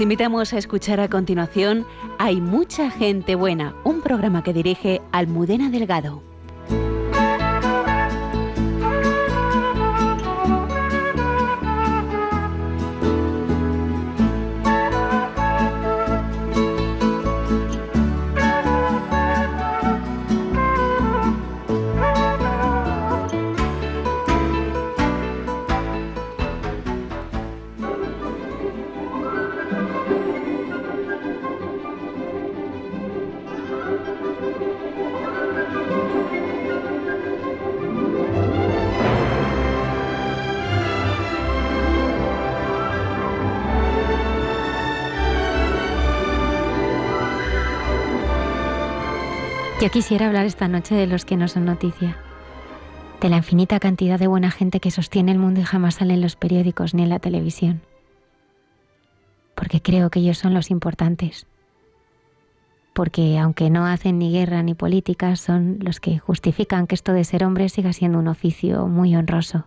Les invitamos a escuchar a continuación Hay mucha gente buena, un programa que dirige Almudena Delgado. Yo quisiera hablar esta noche de los que no son noticia, de la infinita cantidad de buena gente que sostiene el mundo y jamás sale en los periódicos ni en la televisión, porque creo que ellos son los importantes, porque aunque no hacen ni guerra ni política, son los que justifican que esto de ser hombre siga siendo un oficio muy honroso.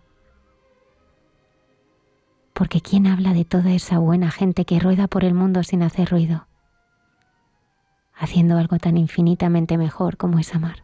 Porque ¿quién habla de toda esa buena gente que rueda por el mundo sin hacer ruido? Haciendo algo tan infinitamente mejor como es amar.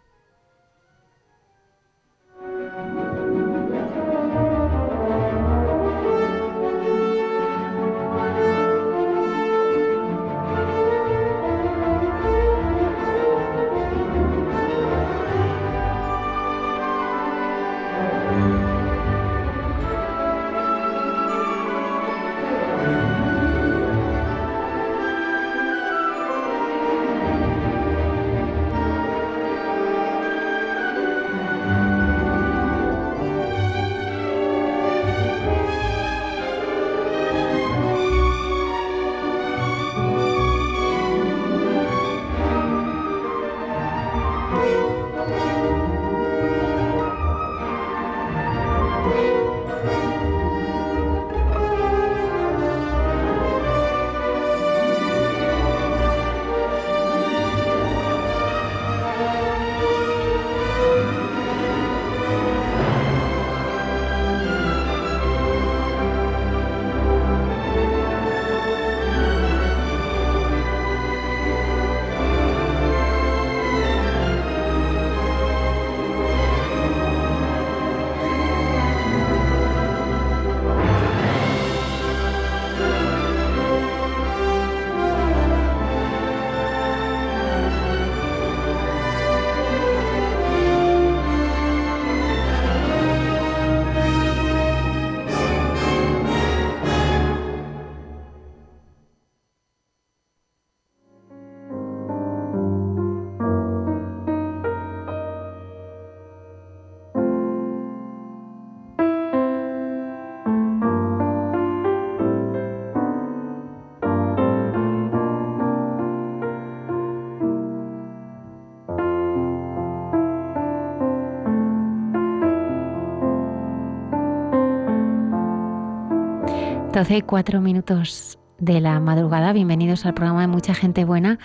Hace cuatro minutos de la madrugada. Bienvenidos al programa de Mucha Gente Buena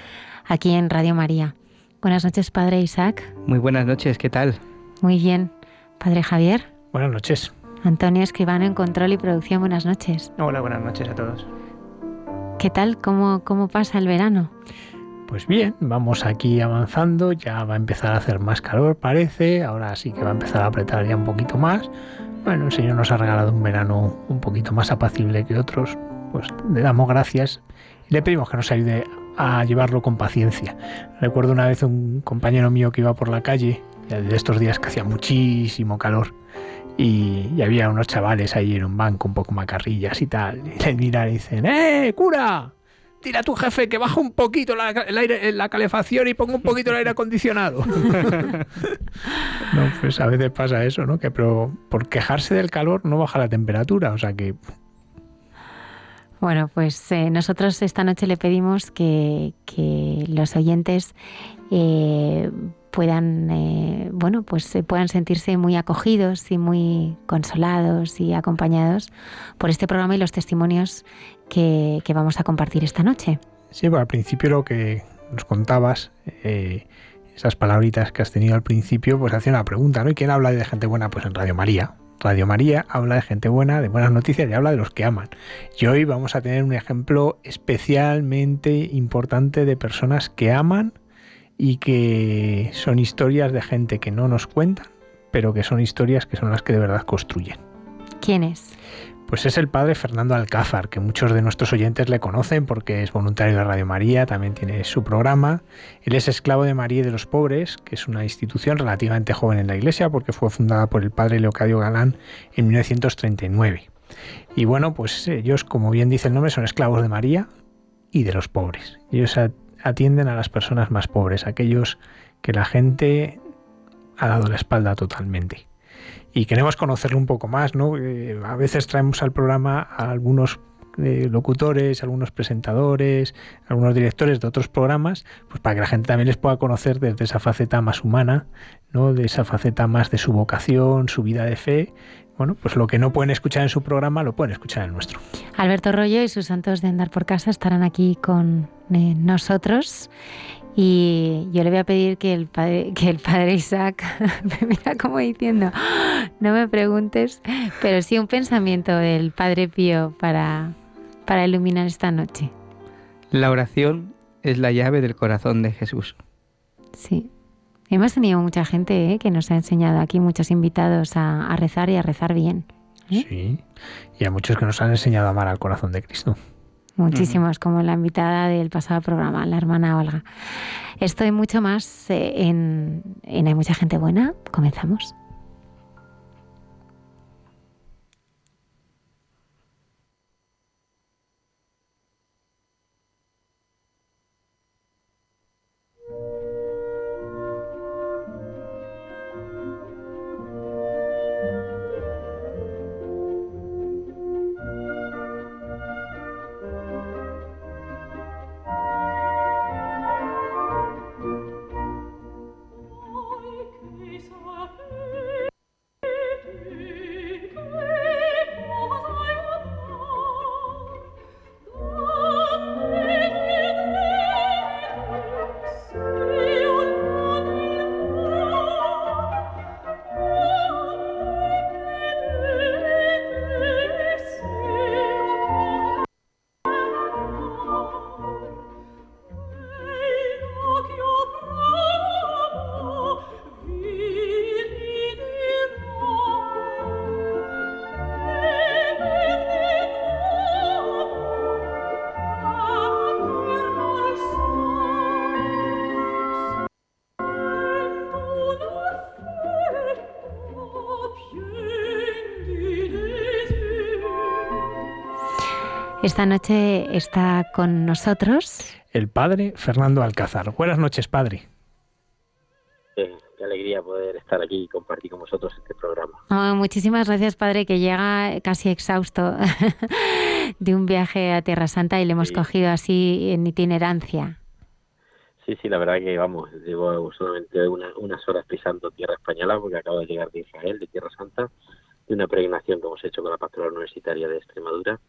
aquí en Radio María. Buenas noches, Padre Isaac. Muy buenas noches, ¿qué tal? Muy bien. Padre Javier. Buenas noches. Antonio Escribano en Control y Producción, buenas noches. Hola, buenas noches a todos. ¿Qué tal? ¿Cómo, cómo pasa el verano? Pues bien, vamos aquí avanzando, ya va a empezar a hacer más calor, parece, ahora sí que va a empezar a apretar ya un poquito más, bueno, el Señor nos ha regalado un verano un poquito más apacible que otros, pues le damos gracias y le pedimos que nos ayude a llevarlo con paciencia. Recuerdo una vez un compañero mío que iba por la calle, de estos días que hacía muchísimo calor, y, había unos chavales ahí en un banco un poco macarrillas y tal, y le miran y dicen, ¡eh, cura! Tira a tu jefe que baja un poquito la, aire, la calefacción y ponga un poquito el aire acondicionado. no, pues a veces pasa eso, ¿no? Que pero por quejarse del calor no baja la temperatura, o sea que bueno, pues eh, nosotros esta noche le pedimos que, los oyentes eh, puedan, eh, bueno, pues puedan sentirse muy acogidos y muy consolados y acompañados por este programa y los testimonios que, vamos a compartir esta noche. Sí, bueno, al principio lo que nos contabas, esas palabritas que has tenido al principio, pues hacía una pregunta, ¿no? ¿Y quién habla de gente buena? Pues en Radio María. Radio María habla de gente buena, de buenas noticias y habla de los que aman. Y hoy vamos a tener un ejemplo especialmente importante de personas que aman y que son historias de gente que no nos cuentan, pero que son historias que son las que de verdad construyen. ¿Quién es? Pues es el padre Fernando Alcázar, que muchos de nuestros oyentes le conocen porque es voluntario de Radio María, también tiene su programa. Él es esclavo de María y de los Pobres, que es una institución relativamente joven en la Iglesia porque fue fundada por el padre Leocadio Galán en 1939. Y bueno, pues ellos, como bien dice el nombre, son esclavos de María y de los pobres. Ellos atienden a las personas más pobres, aquellos que la gente ha dado la espalda totalmente y queremos conocerlo un poco más, ¿no? Eh, a veces traemos al programa a algunos eh, locutores, algunos presentadores, algunos directores de otros programas, pues para que la gente también les pueda conocer desde esa faceta más humana, ¿no? De esa faceta más de su vocación, su vida de fe. Bueno, pues lo que no pueden escuchar en su programa lo pueden escuchar en el nuestro. Alberto Rollo y sus santos de andar por casa estarán aquí con eh, nosotros y yo le voy a pedir que el padre, que el padre Isaac me mira como diciendo, no me preguntes, pero sí un pensamiento del Padre Pío para, para iluminar esta noche. La oración es la llave del corazón de Jesús. Sí. Hemos tenido mucha gente ¿eh? que nos ha enseñado aquí, muchos invitados a, rezar y a rezar bien. ¿eh? Sí, y a muchos que nos han enseñado a amar al corazón de Cristo. Muchísimos, como la invitada del pasado programa, la hermana Olga. Estoy mucho más eh, en, en Hay mucha gente buena. Comenzamos. Esta noche está con nosotros el padre Fernando Alcázar. Buenas noches, padre. qué alegría poder estar aquí y compartir con vosotros este programa. Oh, muchísimas gracias, padre, que llega casi exhausto de un viaje a Tierra Santa y le hemos cogido así en itinerancia. Sí, sí, la verdad que vamos, llevo solamente unas horas pisando tierra española porque acabo de llegar de Israel, de Tierra Santa, de una peregrinación que hemos hecho con la Pastoral Universitaria de Extremadura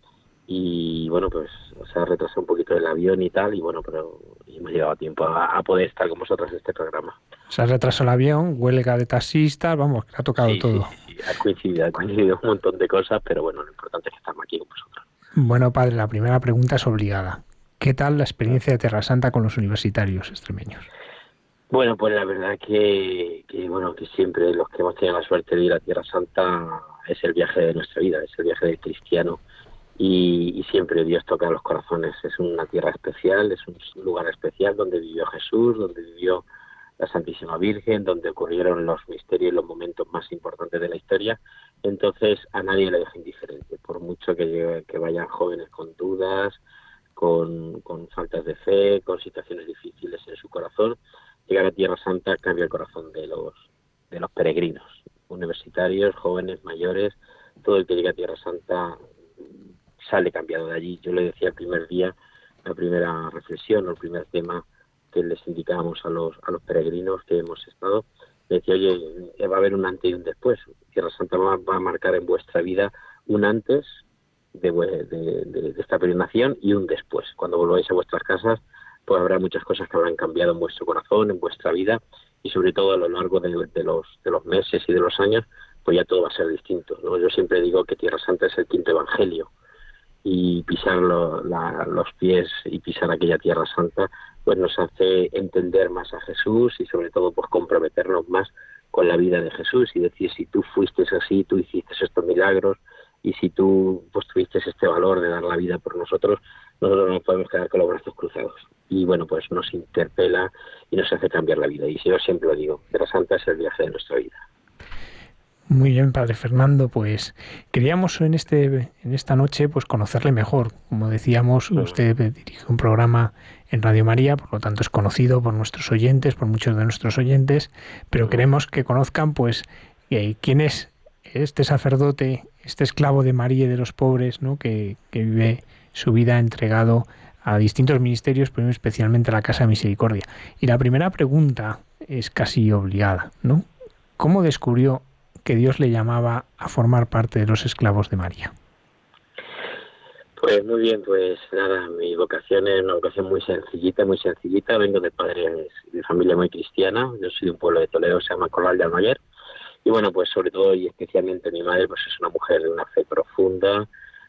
y bueno, pues se ha retrasado un poquito el avión y tal, y bueno, pero hemos llegado a tiempo a, poder estar con vosotros en este programa. Se ha retrasado el avión, huelga de taxistas, vamos, ha tocado todo. Sí, sí, ha coincidido, ha coincidido un montón de cosas, pero bueno, lo importante es que estamos aquí con vosotros. Bueno, padre, la primera pregunta es obligada. ¿Qué tal la experiencia de Tierra Santa con los universitarios extremeños? Bueno, pues la verdad que, que, bueno, que siempre los que hemos tenido la suerte de ir a Tierra Santa es el viaje de nuestra vida, es el viaje del cristiano y, siempre Dios toca los corazones. Es una tierra especial, es un lugar especial donde vivió Jesús, donde vivió la Santísima Virgen, donde ocurrieron los misterios y los momentos más importantes de la historia. Entonces a nadie le deja indiferente, por mucho que, que vayan jóvenes con dudas, con, con faltas de fe, con situaciones difíciles en su corazón, llegar a Tierra Santa cambia el corazón de los, de los peregrinos, universitarios, jóvenes, mayores, todo el que llega a Tierra Santa sale cambiado de allí. Yo le decía el primer día, la primera reflexión el primer tema que les indicábamos a los, a los peregrinos que hemos estado, le decía, oye, va a haber un antes y un después. Tierra Santa va, a marcar en vuestra vida un antes de, de, esta peregrinación y un después. Cuando volváis a vuestras casas, pues habrá muchas cosas que habrán cambiado en vuestro corazón, en vuestra vida y sobre todo a lo largo de, los, de los meses y de los años, pues ya todo va a ser distinto. ¿no? Yo siempre digo que Tierra Santa es el quinto evangelio y pisar los pies y pisar aquella Tierra Santa pues nos hace entender más a Jesús y sobre todo pues comprometernos más con la vida de Jesús y decir si tú fuiste así, tú hiciste estos milagros y si tú pues tuviste este valor de dar la vida por nosotros, nosotros no podemos quedar con los brazos cruzados. Y bueno, pues nos interpela y nos hace cambiar la vida. Y yo siempre lo digo, Tierra Santa es el viaje de nuestra vida. Muy bien, Padre Fernando, pues queríamos en este en esta noche pues conocerle mejor. Como decíamos, usted dirige un programa en Radio María, por lo tanto es conocido por nuestros oyentes, por muchos de nuestros oyentes, pero queremos que conozcan pues eh, quién es este sacerdote, este esclavo de María y de los pobres, ¿no? que, que vive su vida entregado a distintos ministerios, pero especialmente a la Casa de Misericordia. Y la primera pregunta es casi obligada, ¿no? ¿Cómo descubrió que Dios le llamaba a formar parte de los esclavos de María? Pues muy bien, pues nada, mi vocación es una vocación muy sencillita, muy sencillita. Vengo de padres de familia muy cristiana. Yo soy de un pueblo de Toledo, se llama Corral de Almaguer. Y bueno, pues sobre todo y especialmente mi madre, pues es una mujer de una fe profunda,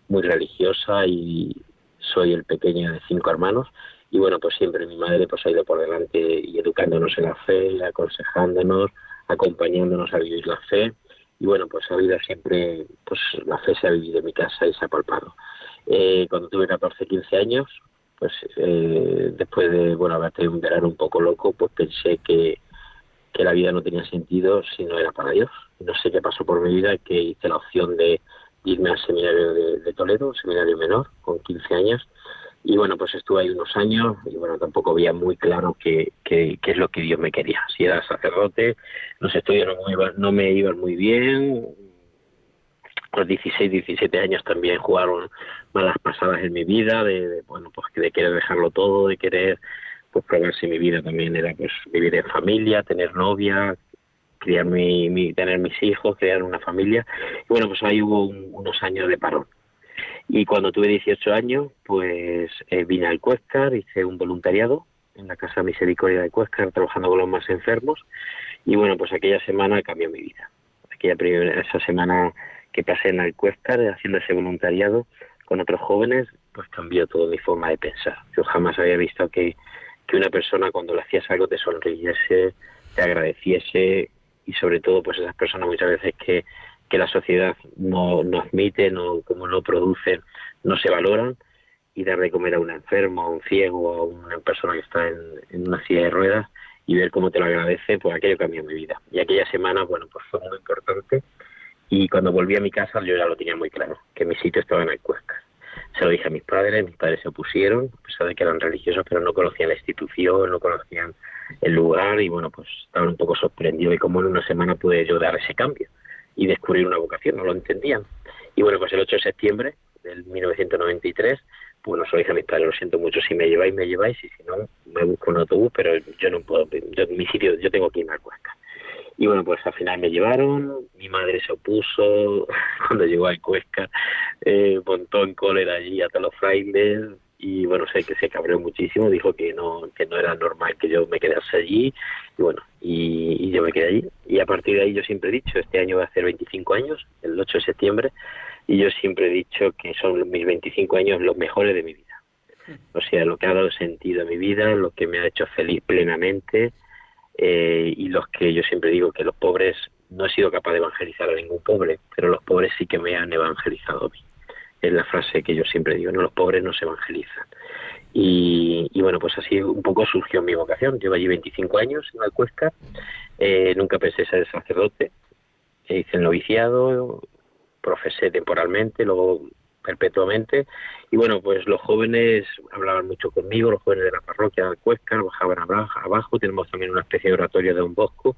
muy religiosa y soy el pequeño de cinco hermanos. Y bueno, pues siempre mi madre pues ha ido por delante y educándonos en la fe, aconsejándonos, acompañándonos a vivir la fe y bueno, pues ha habido siempre, pues la fe se ha vivido en mi casa y se ha palpado. Eh, cuando tuve 14, 15 años, pues eh, después de, bueno, haber tenido un verano un poco loco, pues pensé que, que la vida no tenía sentido si no era para Dios. No sé qué pasó por mi vida, que hice la opción de irme al seminario de, de Toledo, seminario menor, con 15 años, y bueno, pues estuve ahí unos años y bueno, tampoco había muy claro qué, qué, es lo que Dios me quería. Si era sacerdote, los estudios no me, iban, no me iban muy bien. Los 16, 17 años también jugaron malas pasadas en mi vida, de, bueno, pues de querer dejarlo todo, de querer pues probar si mi vida también era pues vivir en familia, tener novia, criar mi, tener mis hijos, crear una familia. Y bueno, pues ahí hubo unos años de parón. Y cuando tuve 18 años, pues eh, vine al Cuescar, hice un voluntariado en la Casa Misericordia de Cuescar, trabajando con los más enfermos. Y bueno, pues aquella semana cambió mi vida. Aquella primera, esa semana que pasé en el Cuescar haciendo ese voluntariado con otros jóvenes, pues cambió toda mi forma de pensar. Yo jamás había visto que, que una persona cuando le hacías algo te sonriese, te agradeciese y sobre todo pues esas personas muchas veces que que la sociedad no, admite, no, como no producen, no se valoran, y dar de comer a un enfermo, a un ciego, a una persona que está en, una silla de ruedas y ver cómo te lo agradece, pues aquello cambió mi vida. Y aquella semana, bueno, pues fue muy importante y cuando volví a mi casa yo ya lo tenía muy claro, que mi sitio estaba en el Cuesca. Se lo dije a mis padres, mis padres se opusieron, a pesar de que eran religiosos, pero no conocían la institución, no conocían el lugar y bueno, pues estaban un poco sorprendidos y como en una semana pude yo dar ese cambio y descubrir una vocación, no lo entendían. Y bueno, pues el 8 de septiembre del 1993, bueno, se lo dije a mis padres, lo siento mucho, si me lleváis, me lleváis, y si no, me busco un autobús, pero yo no puedo, yo, mi sitio, yo tengo que irme a Cuesca. Y bueno, pues al final me llevaron, mi madre se opuso cuando llegó a Cuesca, eh, montó en cólera allí a todos los frailes, y bueno, sé que se cabreó muchísimo, dijo que no, que no era normal que yo me quedase allí, y bueno, y, yo me quedé allí. Y a partir de ahí yo siempre he dicho, este año va a hacer 25 años, el 8 de septiembre, y yo siempre he dicho que son mis 25 años los mejores de mi vida. O sea, lo que ha dado sentido a mi vida, lo que me ha hecho feliz plenamente, eh, y los que yo siempre digo que los pobres, no he sido capaz de evangelizar a ningún pobre, pero los pobres sí que me han evangelizado a mí es la frase que yo siempre digo, no los pobres no se evangelizan. Y, bueno, pues así un poco surgió mi vocación. Llevo allí 25 años en Alcuesca, eh, nunca pensé ser sacerdote, hice el noviciado, profesé temporalmente, luego perpetuamente. Y bueno, pues los jóvenes hablaban mucho conmigo, los jóvenes de la parroquia de Alcuesca, bajaban abajo, tenemos también una especie de oratorio de un bosco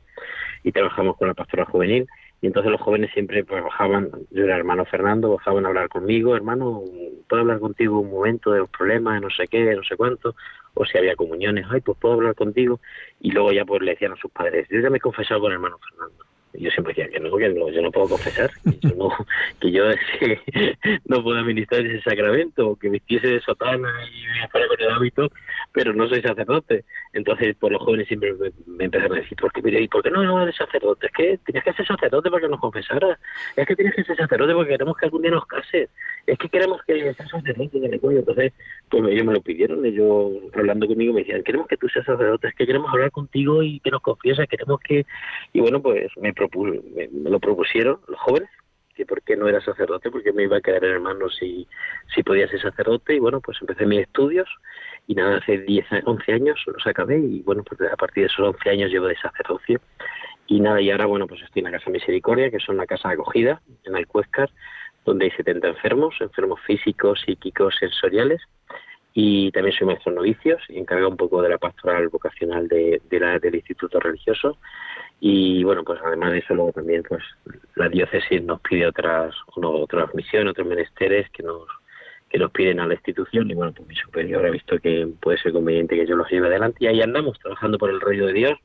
y trabajamos con la pastora juvenil y entonces los jóvenes siempre pues, bajaban, yo era hermano Fernando, bajaban a hablar conmigo, hermano, ¿puedo hablar contigo un momento de los problemas, de no sé qué, de no sé cuánto? O si había comuniones, ay, pues puedo hablar contigo. Y luego ya pues le decían a sus padres, yo ya me he confesado con hermano Fernando. Yo siempre decía que no, que no, yo no puedo confesar, que yo no, que yo no puedo administrar ese sacramento, que vistiese de sotana y me fuera con el hábito, pero no soy sacerdote. Entonces, por los jóvenes siempre me, empezaron a decir, ¿por qué, mire, ¿y por qué no, no eres sacerdote? Es que tienes que ser sacerdote para que nos confesara. Es que tienes que ser sacerdote porque queremos que algún día nos case. Es que queremos que seas sacerdote de cuello. Entonces, pues ellos me lo pidieron, ellos hablando conmigo me decían, queremos que tú seas sacerdote, es que queremos hablar contigo y que nos confieses, queremos que... Y bueno, pues me, me, lo propusieron los jóvenes que por qué no era sacerdote, porque me iba a quedar en hermano si, si podía ser sacerdote. Y bueno, pues empecé mis estudios y nada, hace 10, 11 años los acabé y bueno, pues a partir de esos 11 años llevo de sacerdocio. Y nada, y ahora bueno, pues estoy en la Casa Misericordia, que es una casa acogida en Alcuéscar, donde hay 70 enfermos, enfermos físicos, psíquicos, sensoriales. Y también soy maestro novicios y encargo un poco de la pastoral vocacional de, la, del Instituto Religioso. Y bueno pues además de eso luego también pues la diócesis nos pide otras otras misiones otros menesteres que nos que nos piden a la institución. Y bueno pues mi superior ha visto que puede ser conveniente que yo los lleve adelante. Y ahí andamos trabajando por el rollo de Dios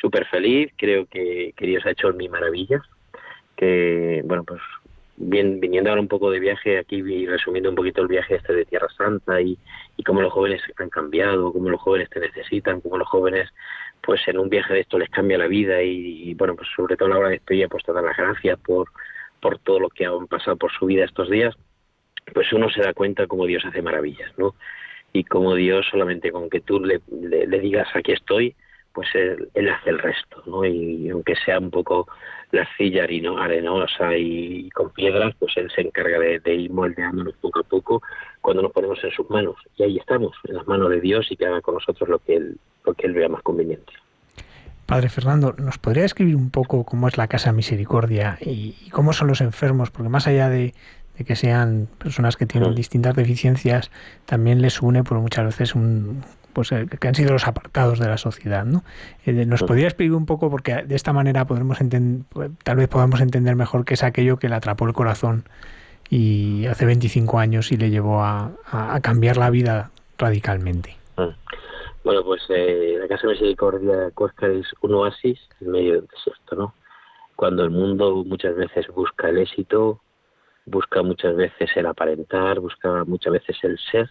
súper feliz creo que, que Dios ha hecho mi maravilla que bueno pues viniendo ahora un poco de viaje aquí y resumiendo un poquito el viaje este de Tierra Santa y, y cómo los jóvenes han cambiado, cómo los jóvenes te necesitan, cómo los jóvenes pues en un viaje de esto les cambia la vida y, bueno pues sobre todo a la hora de estoy pues las gracias por por todo lo que han pasado por su vida estos días pues uno se da cuenta cómo Dios hace maravillas no y cómo Dios solamente con que tú le, le digas aquí estoy pues él, hace el resto, ¿no? Y, aunque sea un poco la silla arenosa y, con piedras, pues él se encarga de, ir moldeándonos poco a poco cuando nos ponemos en sus manos. Y ahí estamos, en las manos de Dios y que haga con nosotros lo que él, lo que él vea más conveniente. Padre Fernando, ¿nos podría escribir un poco cómo es la Casa Misericordia y, cómo son los enfermos? Porque más allá de, que sean personas que tienen mm. distintas deficiencias, también les une por muchas veces un, pues eh, que han sido los apartados de la sociedad, ¿no? Eh, ¿Nos podría explicar un poco porque de esta manera podremos pues, tal vez podamos entender mejor qué es aquello que le atrapó el corazón y hace 25 años y le llevó a, cambiar la vida radicalmente? Bueno, pues eh, la Casa Misericordia de Cuesca es un oasis en medio del desierto, ¿no? Cuando el mundo muchas veces busca el éxito, busca muchas veces el aparentar, busca muchas veces el ser,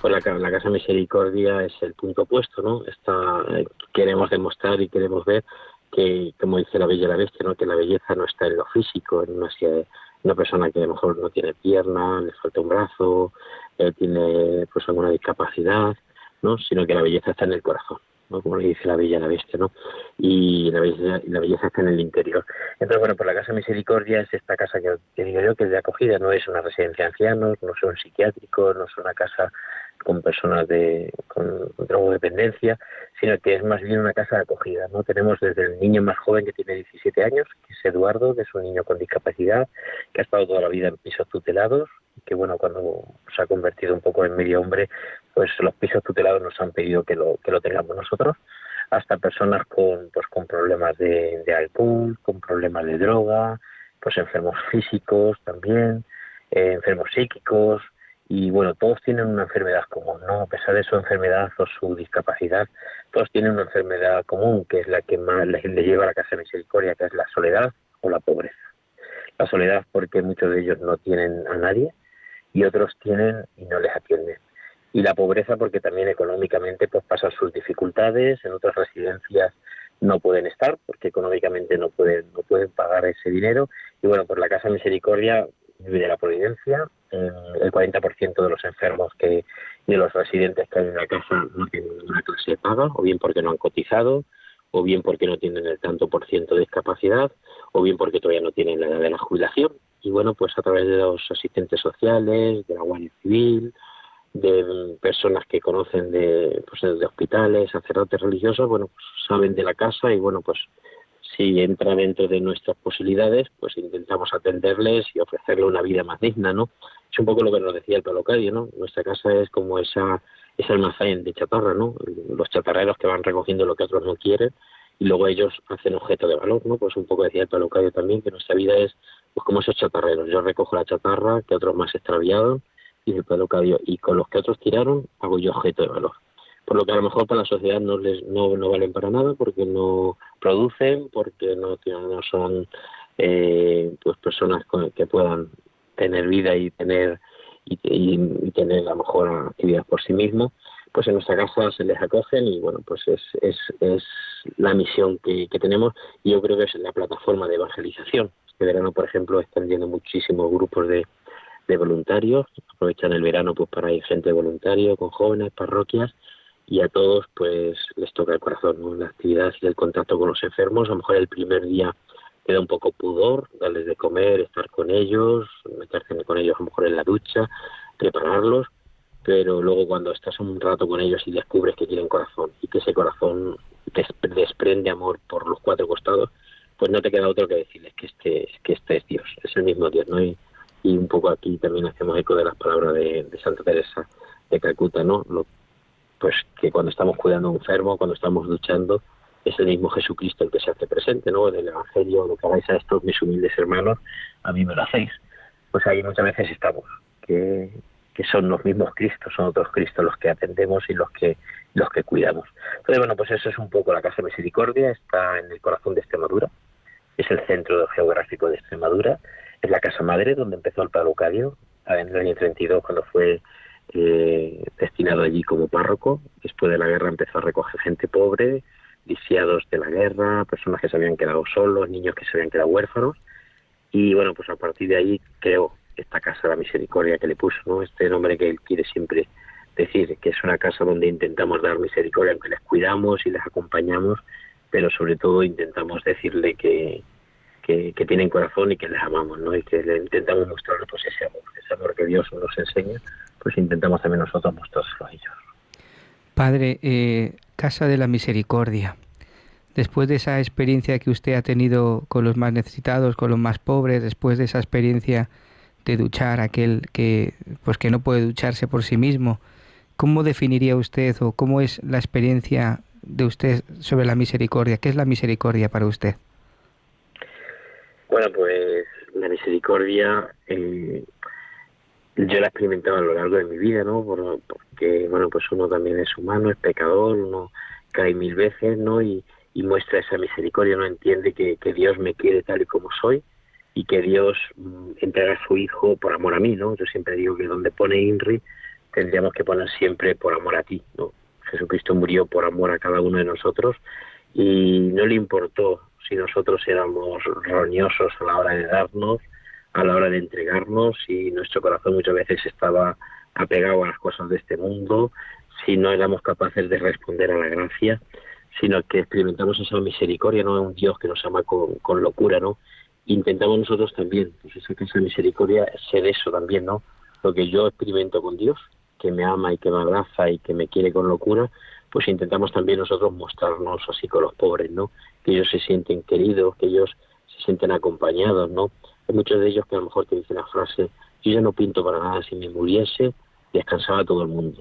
pues la, la, Casa Misericordia es el punto opuesto, ¿no? Está, eh, queremos demostrar y queremos ver que, como dice la Bella la Bestia, ¿no? que la belleza no está en lo físico, en una, una persona que a lo mejor no tiene pierna, le falta un brazo, eh, tiene pues alguna discapacidad, ¿no? sino que la belleza está en el corazón. ¿no? como le dice la Bella y la Bestia, ¿no? Y la belleza, la belleza está en el interior. Entonces, bueno, pues la Casa Misericordia es esta casa que, digo yo que es de acogida, no es una residencia de ancianos, no es un psiquiátrico, no es una casa con personas de, con drogodependencia, sino que es más bien una casa de acogida. ¿no? Tenemos desde el niño más joven que tiene 17 años, que es Eduardo, que es un niño con discapacidad, que ha estado toda la vida en pisos tutelados, que bueno, cuando se ha convertido un poco en medio hombre, pues los pisos tutelados nos han pedido que lo, que lo tengamos nosotros, hasta personas con, pues, con problemas de, alcohol, con problemas de droga, pues enfermos físicos también, eh, enfermos psíquicos, y bueno, todos tienen una enfermedad común, ¿no? A pesar de su enfermedad o su discapacidad, todos tienen una enfermedad común, que es la que más les, lleva a la Casa de Misericordia, que es la soledad o la pobreza. La soledad porque muchos de ellos no tienen a nadie y otros tienen y no les atienden. Y la pobreza porque también económicamente pues pasan sus dificultades, en otras residencias no pueden estar porque económicamente no pueden no pueden pagar ese dinero y bueno, por la Casa Misericordia de la Providencia, el 40% de los enfermos que y de los residentes que hay en la casa no tienen una clase paga, o bien porque no han cotizado, o bien porque no tienen el tanto por ciento de discapacidad, o bien porque todavía no tienen la edad de la jubilación. Y bueno, pues a través de los asistentes sociales, de la Guardia Civil, de personas que conocen de, pues, de hospitales, sacerdotes religiosos, bueno, pues saben de la casa y bueno, pues si entra dentro de nuestras posibilidades, pues intentamos atenderles y ofrecerles una vida más digna, ¿no? Es un poco lo que nos decía el Palocadio, ¿no? Nuestra casa es como esa ese almacén de chatarra, ¿no? Los chatarreros que van recogiendo lo que otros no quieren y luego ellos hacen objeto de valor, ¿no? Pues un poco decía el Palocadio también que nuestra vida es pues como esos chatarreros. Yo recojo la chatarra que otros más extraviaron y el Palocadio y con los que otros tiraron hago yo objeto de valor. Por lo que a lo mejor para la sociedad no les no, no valen para nada porque no producen porque no no son eh, pues personas que puedan tener vida y tener y, tener a lo mejor actividad por sí mismo pues en nuestra casa se les acogen y bueno pues es, es, es la misión que, que tenemos. Y yo creo que es la plataforma de evangelización. Este verano por ejemplo están viendo muchísimos grupos de de voluntarios, aprovechan el verano pues para ir gente voluntaria con jóvenes, parroquias y a todos pues les toca el corazón, ¿no? la actividad y el contacto con los enfermos, a lo mejor el primer día queda un poco pudor, darles de comer, estar con ellos, meterse con ellos a lo mejor en la ducha, prepararlos, pero luego cuando estás un rato con ellos y descubres que tienen corazón y que ese corazón desprende amor por los cuatro costados, pues no te queda otro que decirles que este, que este es Dios, es el mismo Dios, ¿no? Y, y un poco aquí también hacemos eco de las palabras de, Santa Teresa de Calcuta, ¿no? pues que cuando estamos cuidando a un enfermo, cuando estamos luchando, es el mismo Jesucristo el que se hace presente, ¿no? En el Evangelio, lo que hagáis a estos mis humildes hermanos, a mí me lo hacéis. Pues ahí muchas veces estamos, que, que son los mismos Cristos, son otros Cristos los que atendemos y los que los que cuidamos. Entonces, bueno, pues eso es un poco la Casa Misericordia, está en el corazón de Extremadura, es el centro geográfico de Extremadura, es la casa madre donde empezó el Padre en el año 32 cuando fue eh, destinado allí como párroco. Después de la guerra empezó a recoger gente pobre, lisiados de la guerra, personas que se habían quedado solos, niños que se habían quedado huérfanos. Y bueno, pues a partir de ahí creó esta casa de la misericordia que le puso, ¿no? Este nombre que él quiere siempre decir, que es una casa donde intentamos dar misericordia, aunque les cuidamos y les acompañamos, pero sobre todo intentamos decirle que, que, tienen corazón y que les amamos, ¿no? Y que le intentamos mostrar pues ese amor, ese amor que Dios nos enseña, pues intentamos también nosotros mostrarlo a ellos. Padre, eh, Casa de la Misericordia, después de esa experiencia que usted ha tenido con los más necesitados, con los más pobres, después de esa experiencia de duchar aquel que pues que no puede ducharse por sí mismo, ¿cómo definiría usted o cómo es la experiencia de usted sobre la misericordia? ¿Qué es la misericordia para usted? Bueno, pues la misericordia eh, yo la he experimentado a lo largo de mi vida, ¿no? porque, bueno, pues uno también es humano, es pecador, uno cae mil veces, ¿no? Y, muestra esa misericordia, no entiende que, Dios me quiere tal y como soy y que Dios mm, entrega a su Hijo por amor a mí, ¿no? Yo siempre digo que donde pone INRI tendríamos que poner siempre por amor a ti, ¿no? Jesucristo murió por amor a cada uno de nosotros y no le importó si nosotros éramos roñosos a la hora de darnos, a la hora de entregarnos, si nuestro corazón muchas veces estaba apegado a las cosas de este mundo, si no éramos capaces de responder a la gracia, sino que experimentamos esa misericordia, no un Dios que nos ama con, locura, ¿no? Intentamos nosotros también, pues esa, esa misericordia, ser eso también, ¿no? Lo que yo experimento con Dios, que me ama y que me abraza y que me quiere con locura, pues intentamos también nosotros mostrarnos así con los pobres, ¿no? Que ellos se sienten queridos, que ellos se sienten acompañados, ¿no? Hay muchos de ellos que a lo mejor te dicen la frase, yo ya no pinto para nada, si me muriese, descansaba todo el mundo.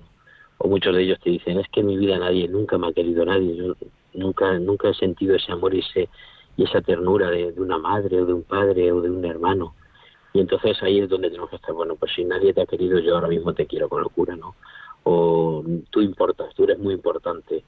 O muchos de ellos te dicen, es que en mi vida nadie, nunca me ha querido nadie, yo nunca, nunca he sentido ese amor y, ese, y esa ternura de, de una madre o de un padre o de un hermano. Y entonces ahí es donde tenemos que estar, bueno, pues si nadie te ha querido, yo ahora mismo te quiero con locura, ¿no? O tú importas, tú eres muy importante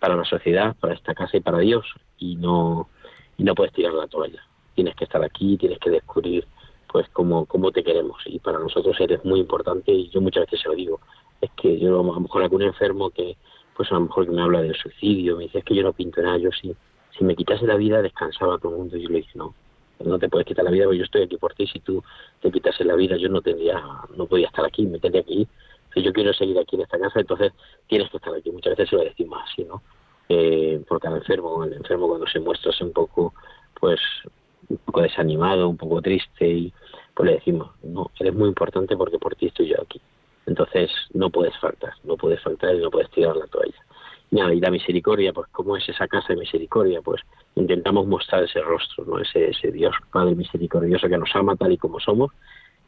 para la sociedad, para esta casa y para Dios y no y no puedes tirar la toalla. Tienes que estar aquí, tienes que descubrir pues cómo, cómo te queremos y para nosotros eres muy importante y yo muchas veces se lo digo. Es que yo a lo mejor algún enfermo que pues a lo mejor que me habla del suicidio, me dice es que yo no pinto nada, yo sí, si me quitase la vida descansaba todo el mundo y yo le dije no, no te puedes quitar la vida porque yo estoy aquí por ti, si tú te quitase la vida yo no tendría, no podía estar aquí, me tendría que ir yo quiero seguir aquí en esta casa, entonces tienes que estar aquí. Muchas veces se lo decimos así, ¿no? Eh, porque al enfermo, el enfermo cuando se muestra es un poco, pues, un poco desanimado, un poco triste, y pues le decimos, no, eres muy importante porque por ti estoy yo aquí. Entonces no puedes faltar, no puedes faltar y no puedes tirar la toalla. Nada, y la misericordia, pues ¿cómo es esa casa de misericordia? Pues intentamos mostrar ese rostro, ¿no? Ese, ese Dios Padre misericordioso que nos ama tal y como somos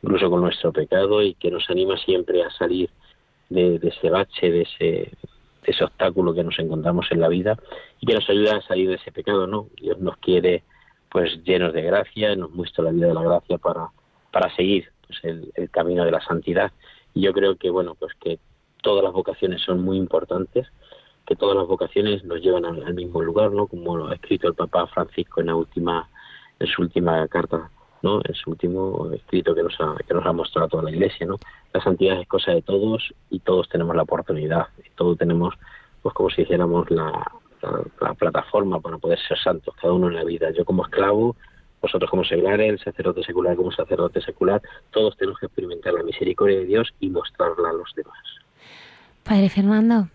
incluso con nuestro pecado y que nos anima siempre a salir de, ese bache, de ese, ese obstáculo que nos encontramos en la vida y que nos ayuda a salir de ese pecado, ¿no? Dios nos quiere pues llenos de gracia, nos muestra la vida de la gracia para, para seguir pues, el, el camino de la santidad. Y yo creo que, bueno, pues que todas las vocaciones son muy importantes, que todas las vocaciones nos llevan al, mismo lugar, ¿no? Como lo ha escrito el Papa Francisco en la última, en su última carta, ¿no? En su último escrito que nos ha, que nos ha mostrado toda la Iglesia, ¿no? La santidad es cosa de todos y todos tenemos la oportunidad, y todos tenemos, pues como si dijéramos, la, la, plataforma para poder ser santos, cada uno en la vida. Yo como esclavo, vosotros como seglares, el sacerdote secular como sacerdote secular, todos tenemos que experimentar la misericordia de Dios y mostrarla a los demás. Padre Fernando,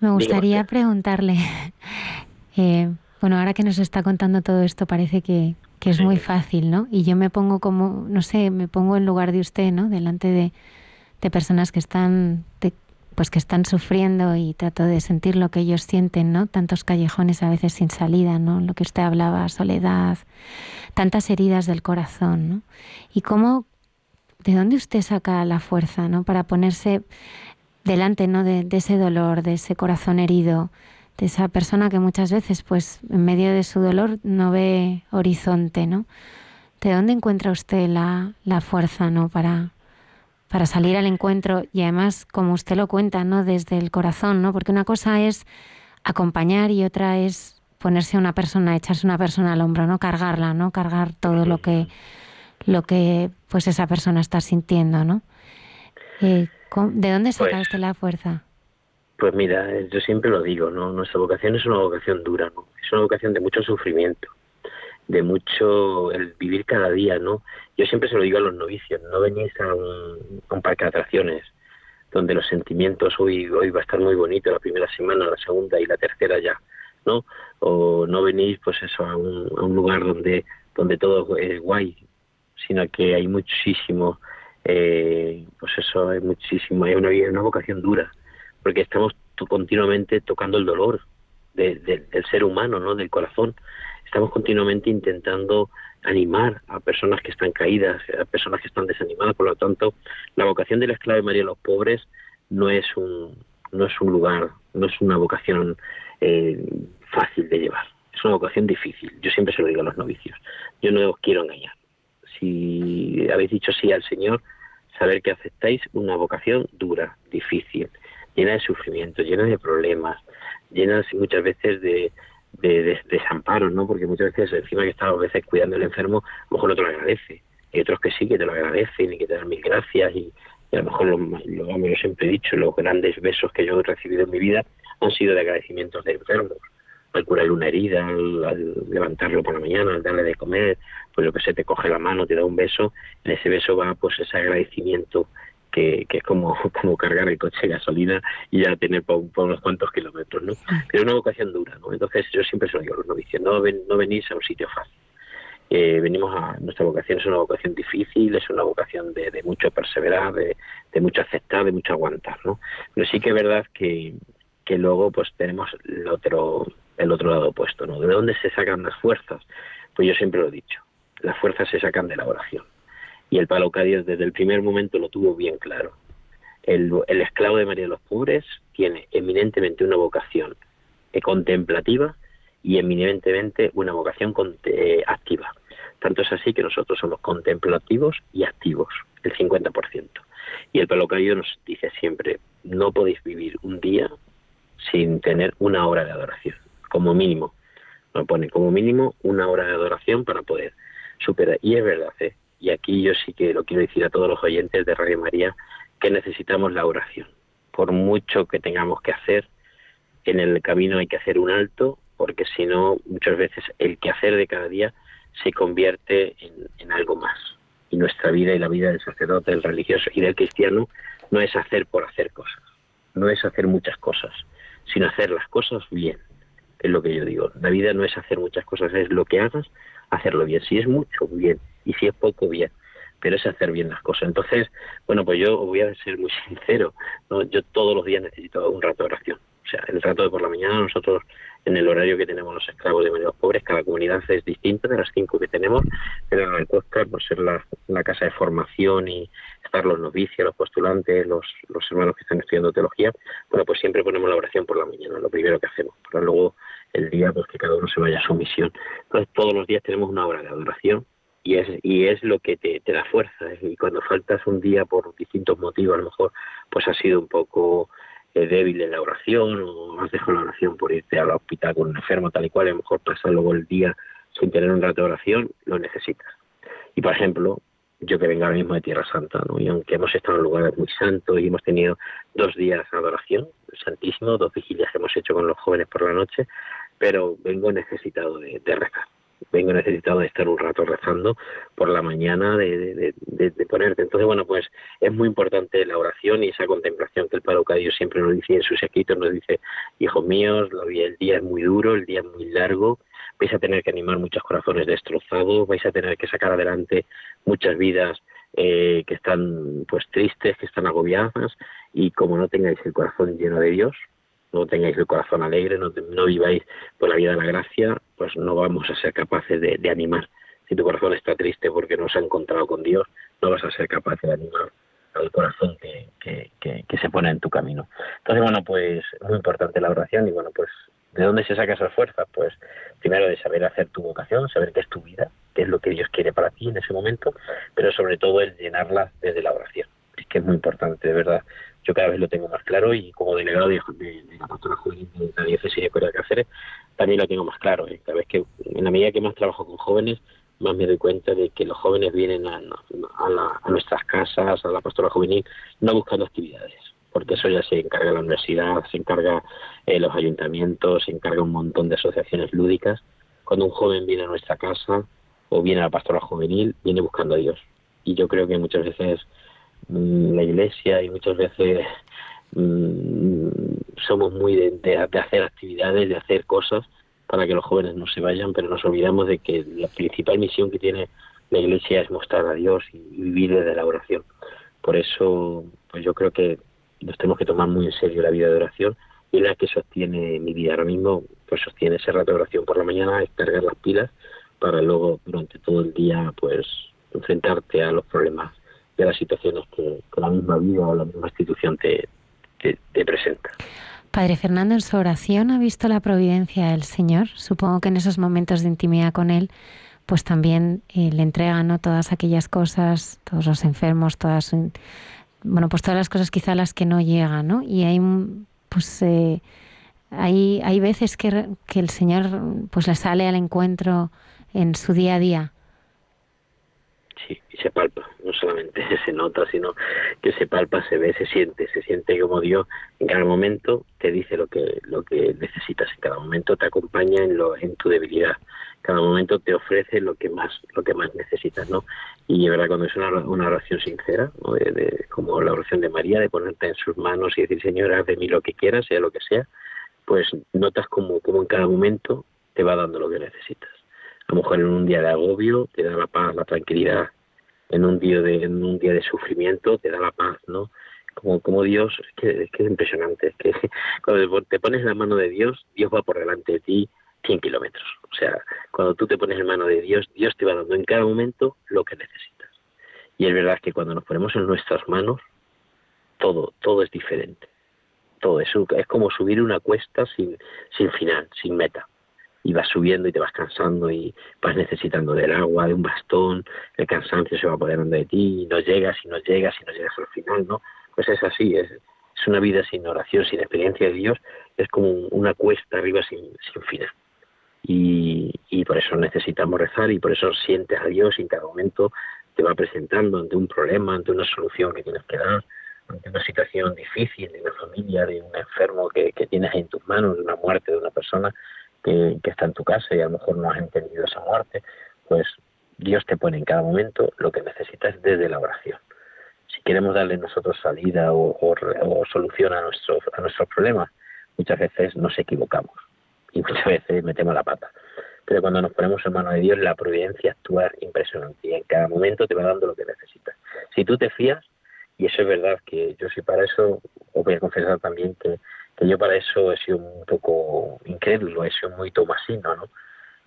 me gustaría preguntarle, eh, bueno, ahora que nos está contando todo esto parece que, que es muy fácil, ¿no? Y yo me pongo como, no sé, me pongo en lugar de usted, ¿no? Delante de, de personas que están, pues que están sufriendo y trato de sentir lo que ellos sienten, ¿no? Tantos callejones a veces sin salida, ¿no? Lo que usted hablaba, soledad, tantas heridas del corazón, ¿no? Y cómo, ¿de dónde usted saca la fuerza, ¿no? Para ponerse delante, ¿no? De, de ese dolor, de ese corazón herido, de esa persona que muchas veces, pues, en medio de su dolor no ve horizonte, ¿no? ¿De dónde encuentra usted la, la fuerza, ¿no? Para, para salir al encuentro y además, como usted lo cuenta, ¿no? Desde el corazón, ¿no? Porque una cosa es acompañar y otra es ponerse a una persona, echarse una persona al hombro, ¿no? Cargarla, ¿no? Cargar todo lo que lo que pues esa persona está sintiendo, ¿no? Eh, ¿De dónde saca pues usted la fuerza? Pues mira, yo siempre lo digo, ¿no? Nuestra vocación es una vocación dura, ¿no? Es una vocación de mucho sufrimiento de mucho el vivir cada día, ¿no? Yo siempre se lo digo a los novicios, no venís a un, parque de atracciones donde los sentimientos hoy hoy va a estar muy bonito la primera semana, la segunda y la tercera ya, ¿no? O no venís pues eso a un, a un lugar donde donde todo es guay, sino que hay muchísimo eh, pues eso hay muchísimo, hay una, una vocación dura, porque estamos continuamente tocando el dolor del ser humano, ¿no? Del corazón estamos continuamente intentando animar a personas que están caídas, a personas que están desanimadas. Por lo tanto, la vocación de la esclava de María de los pobres no es un, no es un lugar, no es una vocación eh, fácil de llevar. Es una vocación difícil. Yo siempre se lo digo a los novicios. Yo no os quiero engañar. Si habéis dicho sí al Señor, saber que aceptáis una vocación dura, difícil, llena de sufrimiento, llena de problemas, llena muchas veces de, de, desamparo, ¿no? Porque muchas veces, encima que estás a veces cuidando al enfermo, a lo mejor no te lo agradece. Hay otros que sí, que te lo agradecen y que te dan mil gracias. Y, a lo mejor, lo, lo, siempre he dicho, los grandes besos que yo he recibido en mi vida han sido de agradecimientos de enfermos. Al curarle una herida, al, levantarlo por la mañana, al darle de comer, pues lo que se te coge la mano, te da un beso, en ese beso va pues ese agradecimiento que, es como, como cargar el coche de gasolina y ya tener por, unos cuantos kilómetros, ¿no? Pero es una vocación dura, ¿no? Entonces yo siempre se lo digo a los novicios, no, no venís a un sitio fácil. Eh, venimos a nuestra vocación es una vocación difícil es una vocación de, mucho perseverar de, mucho aceptar de mucho aguantar no pero sí que es verdad que, que luego pues tenemos el otro el otro lado opuesto no de dónde se sacan las fuerzas pues yo siempre lo he dicho las fuerzas se sacan de la oración y el palo desde el primer momento lo tuvo bien claro. El, esclavo de María de los Pobres tiene eminentemente una vocación eh, contemplativa y eminentemente una vocación eh, activa. Tanto es así que nosotros somos contemplativos y activos, el 50%. Y el palo nos dice siempre, no podéis vivir un día sin tener una hora de adoración, como mínimo. Nos pone como mínimo una hora de adoración para poder superar. Y es verdad, ¿eh? Y aquí yo sí que lo quiero decir a todos los oyentes de Radio María, que necesitamos la oración. Por mucho que tengamos que hacer, en el camino hay que hacer un alto, porque si no, muchas veces el quehacer de cada día se convierte en, algo más. Y nuestra vida y la vida del sacerdote, del religioso y del cristiano no es hacer por hacer cosas, no es hacer muchas cosas, sino hacer las cosas bien. Es lo que yo digo. La vida no es hacer muchas cosas, es lo que hagas, hacerlo bien. Si es mucho, bien y si es poco, bien, pero es hacer bien las cosas. Entonces, bueno, pues yo voy a ser muy sincero, ¿no? yo todos los días necesito un rato de oración. O sea, el rato de por la mañana, nosotros en el horario que tenemos los esclavos de medios pobres, cada comunidad es distinta de las cinco que tenemos, pero en el Coscar, por ser la, casa de formación y estar los novicios, los postulantes, los, los hermanos que están estudiando teología, bueno, pues siempre ponemos la oración por la mañana, lo primero que hacemos, para luego el día, pues que cada uno se vaya a su misión. Entonces, todos los días tenemos una hora de adoración y es, y es lo que te, da fuerza. Y cuando faltas un día por distintos motivos, a lo mejor pues ha sido un poco eh, débil en la oración o has dejado la oración por irte al hospital con un enfermo tal y cual, a lo mejor pasar luego el día sin tener un rato de oración, lo necesitas. Y por ejemplo, yo que vengo ahora mismo de Tierra Santa, ¿no? y aunque hemos estado en lugares muy santos y hemos tenido dos días de adoración, santísimo, dos vigilias que hemos hecho con los jóvenes por la noche, pero vengo necesitado de, de rezar vengo necesitado de estar un rato rezando por la mañana, de, de, ponerte. Entonces, bueno, pues es muy importante la oración y esa contemplación que el Padre siempre nos dice en sus escritos, nos dice, hijos míos, el día es muy duro, el día es muy largo, vais a tener que animar muchos corazones destrozados, vais a tener que sacar adelante muchas vidas eh, que están pues tristes, que están agobiadas, y como no tengáis el corazón lleno de Dios, no tengáis el corazón alegre, no, no viváis por la vida de la gracia, pues no vamos a ser capaces de, animar. Si tu corazón está triste porque no se ha encontrado con Dios, no vas a ser capaz de animar al corazón que, que, se pone en tu camino. Entonces, bueno, pues muy importante la oración y bueno, pues ¿de dónde se saca esa fuerza? Pues primero de saber hacer tu vocación, saber qué es tu vida, qué es lo que Dios quiere para ti en ese momento, pero sobre todo el llenarla desde la oración. Es que es muy importante, de verdad yo cada vez lo tengo más claro y como delegado de, la pastora juvenil de la diócesis de de Cáceres también lo tengo más claro. ¿eh? Cada vez que, en la medida que más trabajo con jóvenes, más me doy cuenta de que los jóvenes vienen a, nuestras casas, a la pastora juvenil, no buscando actividades, porque eso ya se encarga la universidad, se encarga eh, los ayuntamientos, se encarga un montón de asociaciones lúdicas. Cuando un joven viene a nuestra casa o viene a la pastora juvenil, viene buscando a Dios. Y yo creo que muchas veces la iglesia y muchas veces mm, somos muy de, hacer actividades, de hacer cosas para que los jóvenes no se vayan, pero nos olvidamos de que la principal misión que tiene la iglesia es mostrar a Dios y, vivir desde la oración. Por eso, pues yo creo que nos tenemos que tomar muy en serio la vida de oración y la que sostiene mi vida ahora mismo, pues sostiene ese rato de oración por la mañana, es cargar las pilas para luego durante todo el día, pues enfrentarte a los problemas de las situaciones que, la misma vida o la misma institución te, te, presenta. Padre Fernando, en su oración ha visto la providencia del Señor. Supongo que en esos momentos de intimidad con Él, pues también eh, le entregan ¿no? todas aquellas cosas, todos los enfermos, todas, bueno, pues todas las cosas quizá las que no llegan, ¿no? Y hay, pues, eh, hay, hay veces que, que el Señor pues le sale al encuentro en su día a día sí, y se palpa, no solamente se nota, sino que se palpa, se ve, se siente, se siente como Dios en cada momento te dice lo que lo que necesitas, en cada momento te acompaña en lo en tu debilidad, cada momento te ofrece lo que más lo que más necesitas, ¿no? Y verdad cuando es una, una oración sincera, como la oración de María, de ponerte en sus manos y decir Señor haz de mí lo que quieras, sea lo que sea, pues notas como como en cada momento te va dando lo que necesitas a lo mejor en un día de agobio te da la paz, la tranquilidad, en un día de, en un día de sufrimiento te da la paz, ¿no? Como, como Dios, es que, es que es impresionante, es que cuando te pones en la mano de Dios, Dios va por delante de ti 100 kilómetros. O sea, cuando tú te pones en mano de Dios, Dios te va dando en cada momento lo que necesitas. Y es verdad que cuando nos ponemos en nuestras manos, todo, todo es diferente. Todo es, es como subir una cuesta sin, sin final, sin meta y vas subiendo y te vas cansando y vas necesitando del agua, de un bastón, el cansancio se va apoderando de ti y no llegas y no llegas y no llegas al final, ¿no? Pues es así, es, es una vida sin oración, sin experiencia de Dios, es como una cuesta arriba sin, sin final. Y, y por eso necesitamos rezar y por eso sientes a Dios y en cada momento te va presentando ante un problema, ante una solución que tienes que dar, ante una situación difícil de una familia, de un enfermo que, que tienes en tus manos, de una muerte de una persona, que, está en tu casa y a lo mejor no has entendido esa muerte, pues Dios te pone en cada momento lo que necesitas desde la oración. Si queremos darle nosotros salida o, solución a nuestros, a nuestros problemas, muchas veces nos equivocamos y muchas veces metemos la pata. Pero cuando nos ponemos en manos de Dios, la providencia actúa impresionante y en cada momento te va dando lo que necesitas. Si tú te fías, y eso es verdad que yo soy para eso, os voy a confesar también que que yo para eso he sido un poco incrédulo, he sido muy tomasino, ¿no?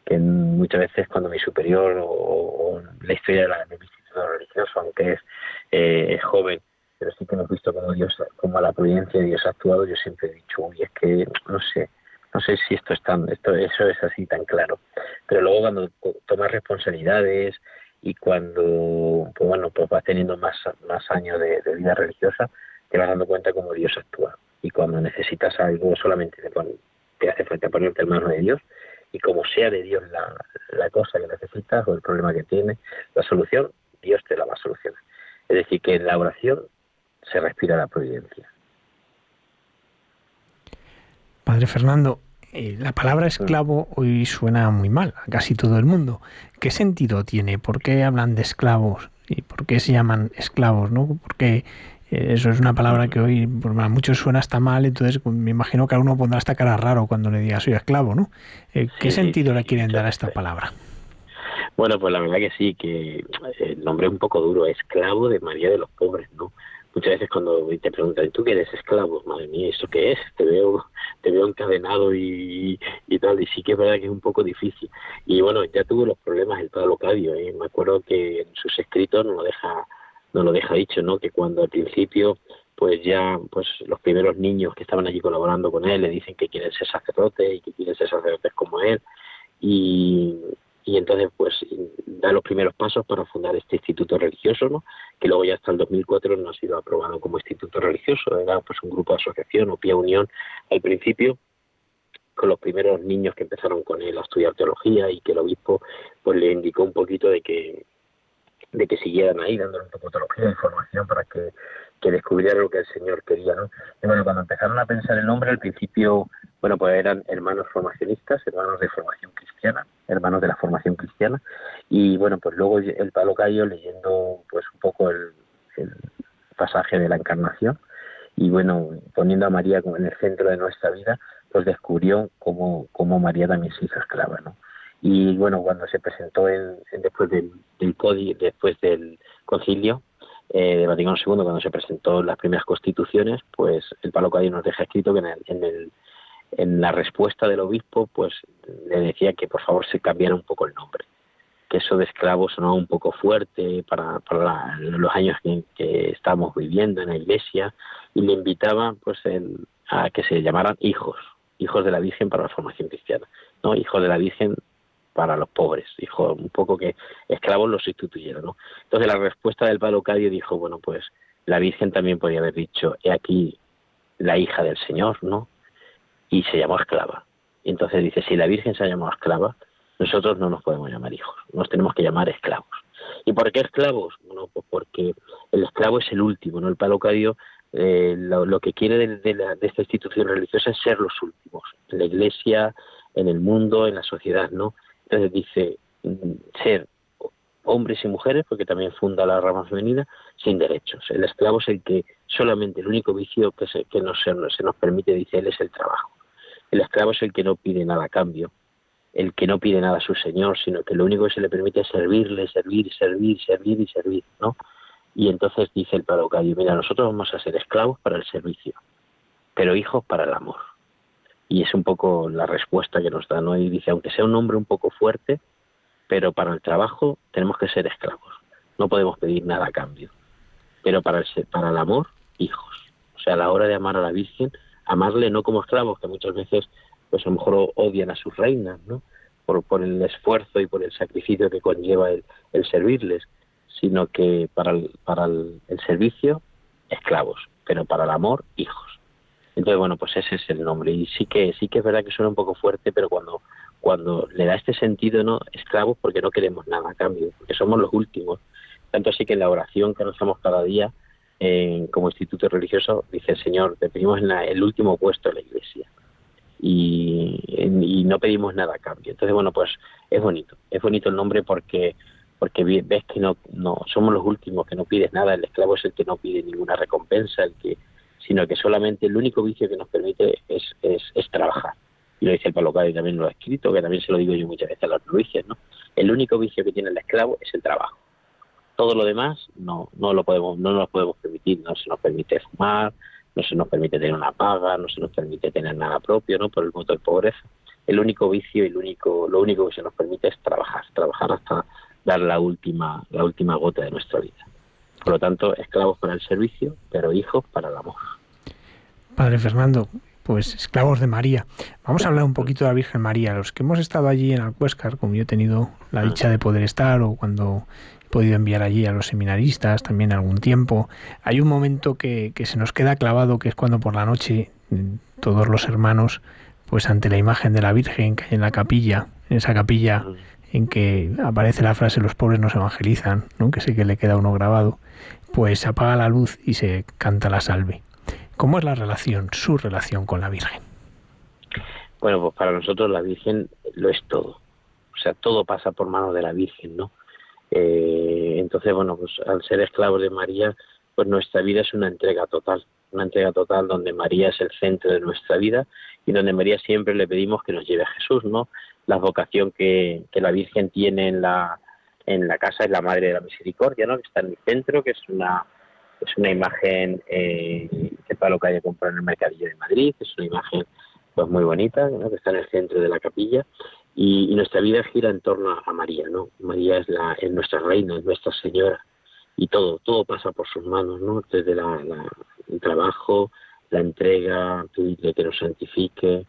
Que muchas veces cuando mi superior o, la historia de, la, de mi instituto religioso, aunque es, eh, joven, pero sí que hemos visto como Dios, como la providencia de Dios ha actuado, yo siempre he dicho, uy, es que no sé, no sé si esto es tan, esto, eso es así tan claro. Pero luego cuando tomas responsabilidades y cuando, pues bueno, pues vas teniendo más, más años de, de vida religiosa, te vas dando cuenta cómo Dios actúa y cuando necesitas algo solamente te, te hace falta ponerte en manos de Dios y como sea de Dios la, la cosa que necesitas o el problema que tienes, la solución, Dios te la va a solucionar. Es decir, que en la oración se respira la providencia. Padre Fernando, eh, la palabra esclavo hoy suena muy mal a casi todo el mundo. ¿Qué sentido tiene? ¿Por qué hablan de esclavos? ¿Y por qué se llaman esclavos? ¿no? Porque eh, eso es una palabra que hoy por a muchos suena hasta mal, entonces pues, me imagino que a uno pondrá esta cara raro cuando le diga soy esclavo, ¿no? Eh, ¿Qué sentido le quieren dar a esta palabra? Bueno, pues la verdad que sí, que el nombre es un poco duro, esclavo de María de los pobres, ¿no? muchas veces cuando te preguntan, ¿tú qué eres esclavo? Madre mía, ¿esto qué es? Te veo, te veo encadenado y, y tal, y sí que es verdad que es un poco difícil. Y bueno, ya tuvo los problemas el padre Locadio, ¿eh? me acuerdo que en sus escritos no lo deja, no lo deja dicho, ¿no? Que cuando al principio pues ya pues los primeros niños que estaban allí colaborando con él le dicen que quieren ser sacerdotes y que quieren ser sacerdotes como él y, y entonces pues da los primeros pasos para fundar este instituto religioso, ¿no? que luego ya hasta el 2004 no ha sido aprobado como instituto religioso, era pues un grupo de asociación o pía unión al principio con los primeros niños que empezaron con él a estudiar teología y que el obispo pues le indicó un poquito de que de que siguieran ahí dándole un poco de información para que que descubriera lo que el Señor quería, ¿no? Y bueno, cuando empezaron a pensar el nombre, al principio, bueno, pues eran hermanos formacionistas, hermanos de formación cristiana, hermanos de la formación cristiana, y bueno, pues luego el Palo Cayo leyendo pues un poco el, pasaje de la Encarnación, y bueno, poniendo a María en el centro de nuestra vida, pues descubrió cómo, cómo María también se hizo esclava, ¿no? Y bueno, cuando se presentó en, después del, del después del concilio, eh, de Vaticano II, cuando se presentó las primeras constituciones, pues el Palo Cayo nos deja escrito que en, el, en, la respuesta del obispo, pues le decía que por favor se cambiara un poco el nombre, que eso de esclavo sonaba un poco fuerte para, para los años que, que estábamos viviendo en la iglesia y le invitaba pues a que se llamaran hijos, hijos de la Virgen para la formación cristiana, no hijos de la Virgen para los pobres, dijo un poco que esclavos los sustituyeron, ¿no? Entonces la respuesta del Palo Cadio dijo, bueno, pues la Virgen también podría haber dicho, he aquí la hija del Señor, ¿no? Y se llamó esclava. Y entonces dice, si la Virgen se ha llamado esclava, nosotros no nos podemos llamar hijos, nos tenemos que llamar esclavos. ¿Y por qué esclavos? Bueno, pues porque el esclavo es el último, ¿no? El Palo Cadio eh, lo, que quiere de, de, esta institución religiosa es ser los últimos, en la iglesia, en el mundo, en la sociedad, ¿no? Entonces dice mm, ser hombres y mujeres, porque también funda la rama femenina, sin derechos. El esclavo es el que solamente el único vicio que, se, que se, nos permite, dice él, es el trabajo. El esclavo es el que no pide nada a cambio, el que no pide nada a su señor, sino que lo único que se le permite es servirle, servir, servir, servir y servir, ¿no? Y entonces dice el parocadio, mira, nosotros vamos a ser esclavos para el servicio, pero hijos para el amor y es un poco la respuesta que nos da, ¿no? Y dice, aunque sea un nombre un poco fuerte, pero para el trabajo tenemos que ser esclavos, no podemos pedir nada a cambio, pero para el, para el amor, hijos. O sea, a la hora de amar a la Virgen, amarle no como esclavos, que muchas veces pues a lo mejor odian a sus reinas, ¿no? Por, por el esfuerzo y por el sacrificio que conlleva el, el servirles, sino que para el, para el servicio, esclavos, pero para el amor, hijos. Entonces, bueno, pues ese es el nombre. Y sí que, sí que es verdad que suena un poco fuerte, pero cuando, cuando le da este sentido, ¿no? Esclavos porque no queremos nada a cambio, porque somos los últimos. Tanto así que en la oración que rezamos cada día, como instituto religioso, dice el Señor, te pedimos en el último puesto de la iglesia. Y, y, no pedimos nada a cambio. Entonces, bueno, pues es bonito. Es bonito el nombre porque porque ves que no, no somos los últimos que no pides nada. El esclavo es el que no pide ninguna recompensa, el que sino que solamente el único vicio que nos permite es, es, trabajar. Y lo dice el Pablo y también lo ha escrito, que también se lo digo yo muchas veces a los novices, ¿no? El único vicio que tiene el esclavo es el trabajo. Todo lo demás no, no lo podemos, no nos podemos permitir, no se nos permite fumar, no se nos permite tener una paga, no se nos permite tener nada propio, ¿no? Por el modo de pobreza. El único vicio y el único, lo único que se nos permite es trabajar, trabajar hasta dar la última, la última gota de nuestra vida. Por lo tanto, esclavos para el servicio, pero hijos para el amor. Padre Fernando, pues esclavos de María. Vamos a hablar un poquito de la Virgen María. Los que hemos estado allí en Alcuéscar, como yo he tenido la dicha de poder estar o cuando he podido enviar allí a los seminaristas también algún tiempo, hay un momento que, se nos queda clavado, que es cuando por la noche todos los hermanos, pues ante la imagen de la Virgen que hay en la capilla, en esa capilla en que aparece la frase los pobres nos evangelizan, ¿no? que sé que le queda uno grabado, pues se apaga la luz y se canta la salve. ¿Cómo es la relación, su relación con la Virgen? Bueno, pues para nosotros la Virgen lo es todo. O sea, todo pasa por mano de la Virgen, ¿no? Eh, entonces, bueno, pues al ser esclavos de María, pues nuestra vida es una entrega total, una entrega total donde María es el centro de nuestra vida y donde María siempre le pedimos que nos lleve a Jesús, ¿no? La vocación que, que la Virgen tiene en la, en la casa es la Madre de la Misericordia, ¿no? Que está en el centro, que es una es una imagen eh, que Pablo Calle compró en el mercadillo de Madrid, es una imagen pues muy bonita, ¿no? que está en el centro de la capilla y, nuestra vida gira en torno a, María, ¿no? María es la es nuestra reina, es nuestra señora y todo todo pasa por sus manos, ¿no? Desde la, el trabajo, la entrega, que nos santifique,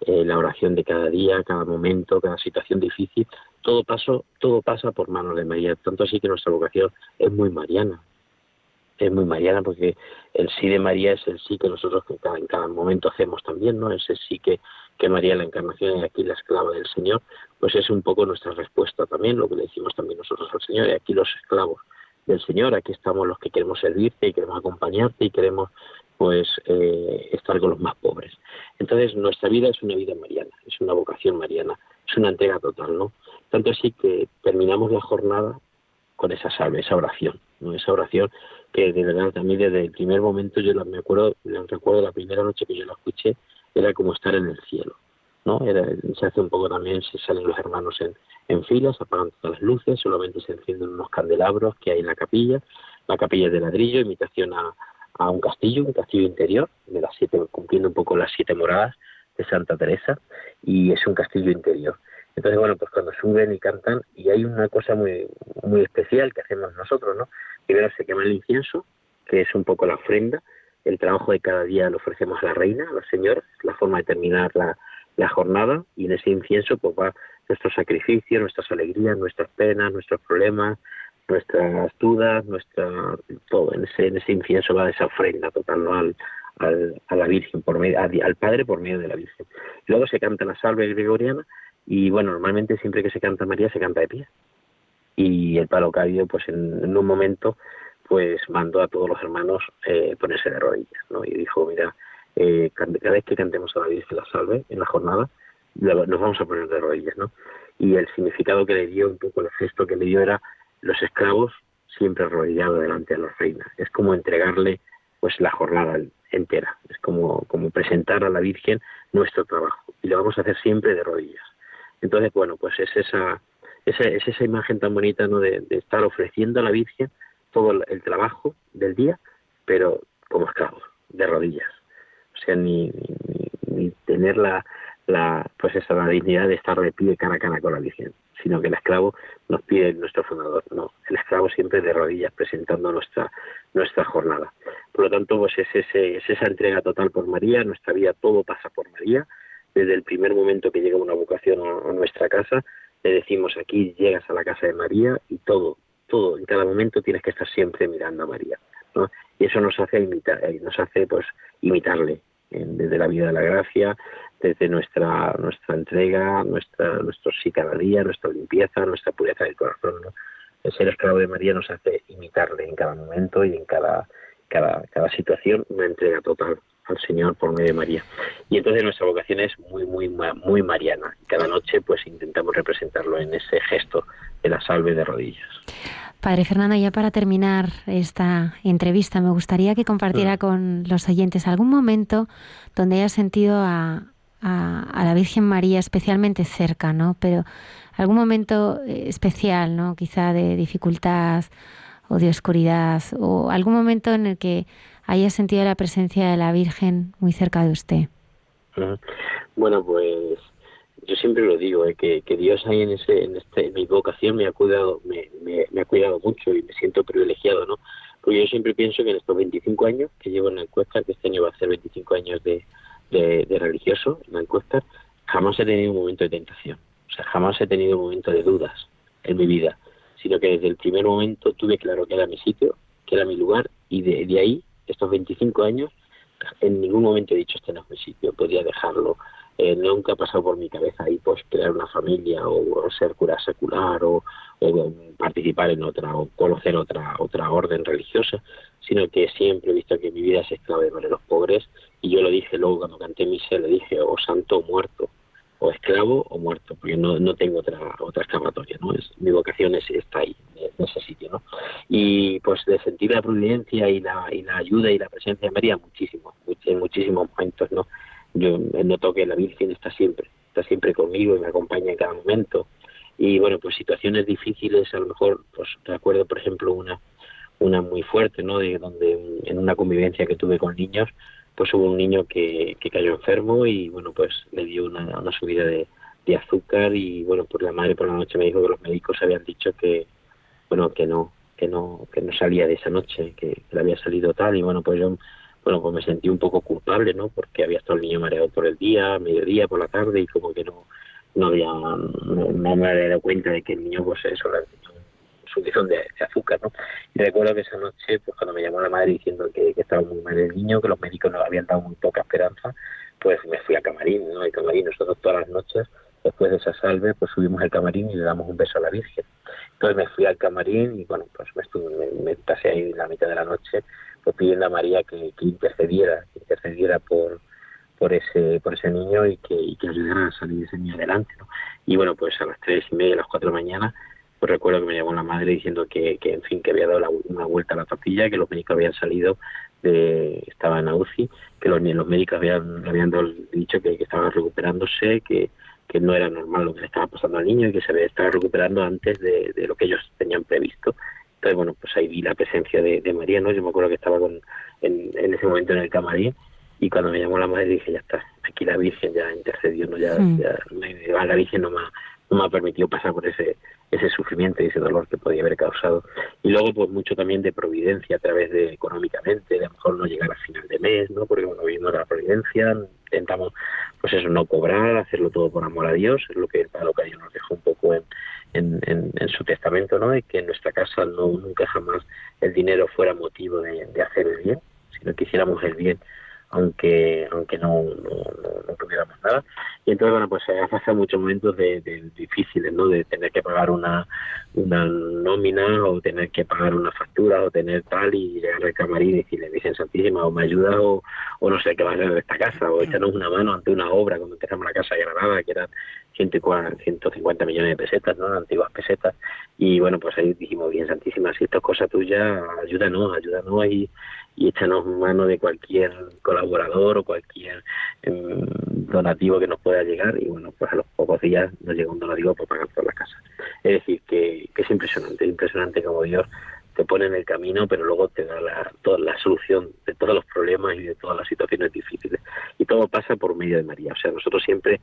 eh, la oración de cada día, cada momento, cada situación difícil, todo paso, todo pasa por manos de María, tanto así que nuestra vocación es muy mariana, es muy mariana porque el sí de María es el sí que nosotros en cada, momento hacemos también, ¿no? Ese sí que, que María la encarnación y aquí la esclava del Señor, pues es un poco nuestra respuesta también, lo que le decimos también nosotros al Señor, y aquí los esclavos del Señor, aquí estamos los que queremos servirte y queremos acompañarte y queremos pues eh, estar con los más pobres. Entonces nuestra vida es una vida mariana, es una vocación mariana, es una entrega total, ¿no? Tanto así que terminamos la jornada con esa salve, esa oración, ¿no? esa oración que de verdad también desde el primer momento yo me acuerdo, recuerdo la primera noche que yo la escuché, era como estar en el cielo, ¿no? Era, se hace un poco también, se salen los hermanos en, en filas, apagan todas las luces, solamente se encienden unos candelabros que hay en la capilla, la capilla de ladrillo, imitación a, a un castillo, un castillo interior, de las siete, cumpliendo un poco las siete moradas de Santa Teresa, y es un castillo interior. Entonces, bueno, pues cuando suben y cantan, y hay una cosa muy, muy especial que hacemos nosotros, ¿no? Primero se quema el incienso, que es un poco la ofrenda, el trabajo de cada día lo ofrecemos a la reina, a la señora, es la forma de terminar la, la jornada, y en ese incienso pues va nuestro sacrificio, nuestras alegrías, nuestras penas, nuestros problemas, nuestras dudas, nuestra todo, en ese, en ese incienso va esa ofrenda total al, al, a la Virgen, por medio, al Padre por medio de la Virgen. Luego se canta la salve gregoriana, y bueno, normalmente siempre que se canta María se canta de pie. Y el palo pues en, un momento, pues mandó a todos los hermanos eh, ponerse de rodillas, ¿no? Y dijo, mira, eh, cada vez que cantemos a la Virgen la salve en la jornada, nos vamos a poner de rodillas, ¿no? Y el significado que le dio, un poco el gesto que le dio era los esclavos siempre arrodillados delante de la reina. Es como entregarle pues la jornada entera. Es como, como presentar a la Virgen nuestro trabajo. Y lo vamos a hacer siempre de rodillas. Entonces, bueno, pues es esa, esa, es esa imagen tan bonita ¿no? de, estar ofreciendo a la Virgen todo el, trabajo del día, pero como esclavos, de rodillas. O sea, ni, ni, tener la, la, pues esa, la dignidad de estar de pie cara a cara con la Virgen, sino que el esclavo nos pide nuestro fundador, no, el esclavo siempre de rodillas presentando nuestra, nuestra jornada. Por lo tanto, pues es, ese, es esa entrega total por María, nuestra vida todo pasa por María, desde el primer momento que llega una vocación a, nuestra casa, le decimos aquí llegas a la casa de María y todo, todo, en cada momento tienes que estar siempre mirando a María, ¿no? Y eso nos hace imitar, eh, nos hace pues imitarle desde la vida de la gracia, desde nuestra nuestra entrega, nuestra nuestro sí cada día, nuestra limpieza, nuestra pureza del corazón. El ser esclavo de María nos hace imitarle en cada momento y en cada cada, cada situación una entrega total al Señor por medio de María. Y entonces nuestra vocación es muy, muy, muy mariana. Cada noche pues intentamos representarlo en ese gesto de la salve de rodillas. Padre Fernando, ya para terminar esta entrevista, me gustaría que compartiera con los oyentes algún momento donde haya sentido a, a, la Virgen María especialmente cerca, ¿no? Pero algún momento eh, especial, ¿no? Quizá de dificultad o de oscuridad, o algún momento en el que haya sentido la presencia de la Virgen muy cerca de usted. Bueno, pues yo siempre lo digo, ¿eh? que, Dios ahí en ese, en este, mi vocación me ha cuidado, me, me, ha cuidado mucho y me siento privilegiado, ¿no? Porque yo siempre pienso que en estos 25 años que llevo en la encuesta, que este año va a ser 25 años de, de, religioso en la encuesta, jamás he tenido un momento de tentación, o sea, jamás he tenido un momento de dudas en mi vida, sino que desde el primer momento tuve claro que era mi sitio, que era mi lugar y de, de ahí estos 25 años, en ningún momento he dicho este no es mi sitio, podía dejarlo. Eh, nunca ha pasado por mi cabeza ahí pues crear una familia o, ser cura secular o, participar en otra o conocer otra otra orden religiosa, sino que siempre he visto que mi vida es esclava de los pobres y yo lo dije luego cuando canté misa, le dije o santo o muerto o esclavo o muerto, porque no, no tengo otra otra escapatoria, ¿no? Es, mi vocación es, está ahí, en ese sitio, ¿no? Y pues de sentir la providencia y la, y la ayuda y la presencia de María, muchísimo, en muchísimos momentos, ¿no? Yo noto que la Virgen está siempre, está siempre conmigo y me acompaña en cada momento. Y bueno, pues situaciones difíciles, a lo mejor, pues recuerdo, por ejemplo, una una muy fuerte, ¿no? De donde en una convivencia que tuve con niños, pues hubo un niño que, que cayó enfermo y bueno pues le dio una, una subida de, de, azúcar y bueno pues la madre por la noche me dijo que los médicos habían dicho que bueno que no que no que no salía de esa noche que, le había salido tal y bueno pues yo bueno pues me sentí un poco culpable no porque había estado el niño mareado por el día mediodía por la tarde y como que no no había no, me había dado cuenta de que el niño pues eso le subidón de, de, azúcar, ¿no? Y recuerdo que esa noche, pues cuando me llamó la madre diciendo que, estaba muy mal el niño, que los médicos nos habían dado muy poca esperanza, pues me fui a camarín, ¿no? El camarín, nosotros todas las noches, después de esa salve, pues subimos al camarín y le damos un beso a la Virgen. Entonces me fui al camarín y bueno, pues me, estuve, me, pasé ahí la mitad de la noche, pues pidiendo a María que, intercediera, que intercediera por por ese por ese niño y que, y que ayudara a salir ese niño adelante. ¿no? Y bueno, pues a las tres y media, a las cuatro de la mañana, pues recuerdo que me llamó la madre diciendo que, que en fin, que había dado una vuelta a la papilla, que los médicos habían salido, de, estaba en UCI, que los, los médicos habían, habían dicho que, estaba recuperándose, que, que no era normal lo que le estaba pasando al niño y que se estaba recuperando antes de, lo que ellos tenían previsto. Entonces, bueno, pues ahí vi la presencia de, de María, ¿no? Yo me acuerdo que estaba con, en, en ese momento en el camarín y cuando me llamó la madre dije, ya está, aquí la Virgen ya intercedió, ¿no? ya, ya la Virgen no me, no me ha permitido pasar por ese ese sufrimiento y ese dolor que podía haber causado. Y luego, pues mucho también de providencia a través de económicamente, de a lo mejor no llegar a final de mes, ¿no? Porque bueno, viendo la providencia, intentamos, pues eso, no cobrar, hacerlo todo por amor a Dios, es lo que lo que Dios nos dejó un poco en, en, su testamento, ¿no? De que en nuestra casa no nunca jamás el dinero fuera motivo de hacer el bien, sino que hiciéramos el bien aunque aunque no, no, tuviéramos nada. Y entonces, bueno, pues se ha pasado muchos momentos de, difíciles, ¿no? De tener que pagar una, una nómina o tener que pagar una factura o tener tal y llegar al camarín y decirle, dicen Santísima, o me ayuda o, o no sé qué va a hacer de esta casa, o echarnos una mano ante una obra cuando empezamos la casa de Granada, que eran 150 millones de pesetas, ¿no? Antiguas pesetas. Y bueno, pues ahí dijimos, bien Santísima, si esto es cosa tuya, ayúdanos, ayúdanos y y échanos mano de cualquier colaborador o cualquier em, donativo que nos pueda llegar y bueno pues a los pocos días nos llega un donativo para pagar toda la casa es decir que, es impresionante impresionante como Dios te pone en el camino pero luego te da la, toda la solución de todos los problemas y de todas las situaciones difíciles y todo pasa por medio de María o sea nosotros siempre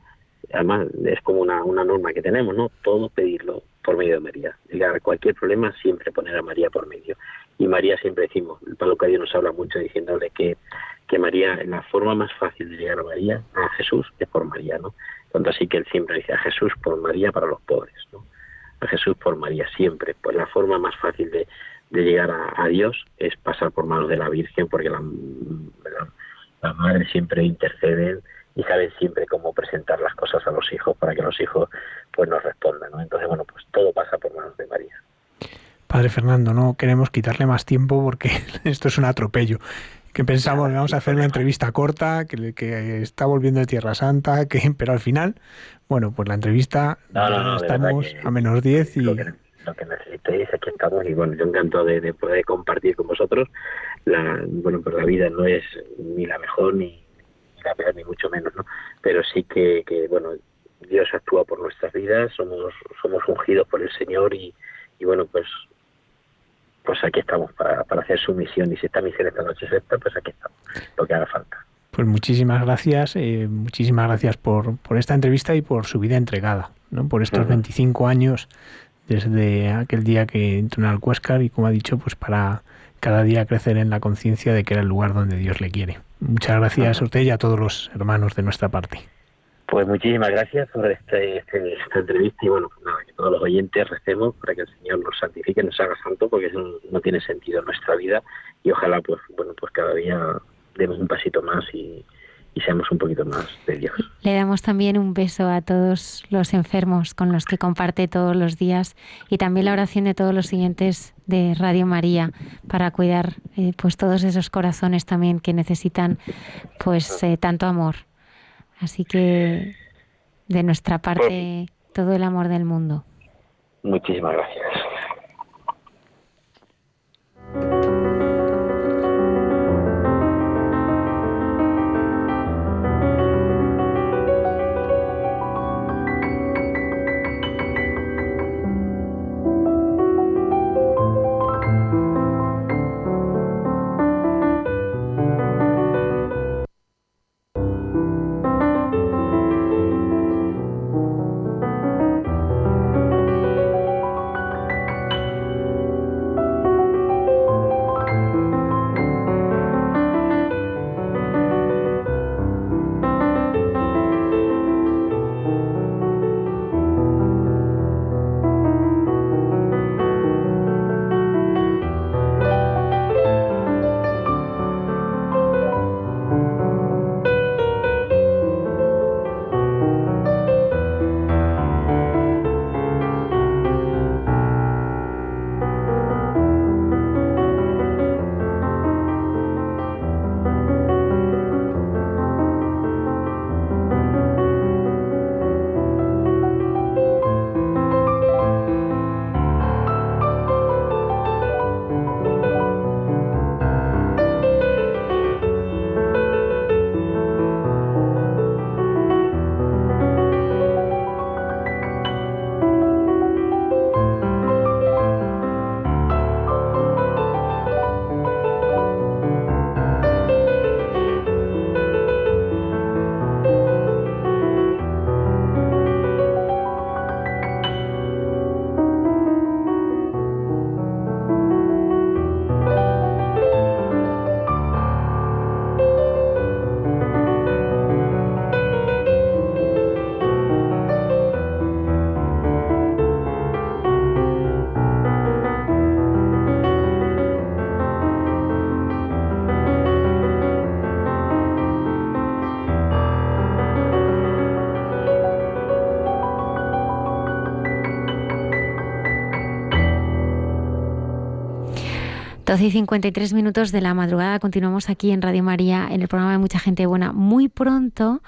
además es como una, una norma que tenemos no todo pedirlo por medio de María llegar cualquier problema siempre poner a María por medio y María siempre decimos, el Pablo Cadio nos habla mucho diciéndole que, que María, la forma más fácil de llegar a María, a Jesús, es por María, ¿no? Así que él siempre dice a Jesús por María para los pobres, ¿no? A Jesús por María siempre, pues la forma más fácil de, de llegar a, Dios es pasar por manos de la Virgen, porque la, la, madre siempre intercede y sabe siempre cómo presentar las cosas a los hijos para que los hijos pues nos respondan, ¿no? Entonces, bueno, pues todo pasa por manos de María. Padre Fernando, no queremos quitarle más tiempo porque esto es un atropello. Que pensamos, vamos a hacer una entrevista corta, que, que está volviendo de Tierra Santa, que pero al final, bueno, pues la entrevista estamos a menos 10 y... Lo que, necesitéis, aquí estamos y bueno, yo encantado de, poder compartir con vosotros. La, bueno, pues la vida no es ni la mejor ni, ni mucho menos, ¿no? Pero sí que, que, bueno, Dios actúa por nuestras vidas, somos, somos ungidos por el Señor y, y bueno, pues pues aquí estamos para, para hacer su misión. Y si esta misión esta noche es esta, pues aquí estamos, lo que haga falta. Pues muchísimas gracias, eh, muchísimas gracias por, por esta entrevista y por su vida entregada, ¿no? por estos 25 años desde aquel día que entró en Alcuéscar y como ha dicho, pues para cada día crecer en la conciencia de que era el lugar donde Dios le quiere. Muchas gracias a usted y a todos los hermanos de nuestra parte. Pues muchísimas gracias por este, este, esta entrevista y bueno, pues nada, que todos los oyentes recemos para que el Señor nos santifique, nos haga santo, porque eso no tiene sentido en nuestra vida y ojalá pues bueno pues cada día demos un pasito más y, y seamos un poquito más de Dios. Le damos también un beso a todos los enfermos con los que comparte todos los días y también la oración de todos los siguientes de Radio María para cuidar eh, pues todos esos corazones también que necesitan pues eh, tanto amor. Así que de nuestra parte todo el amor del mundo. Muchísimas gracias. 12 y 53 minutos de la madrugada. Continuamos aquí en Radio María, en el programa de Mucha Gente Buena. Muy pronto,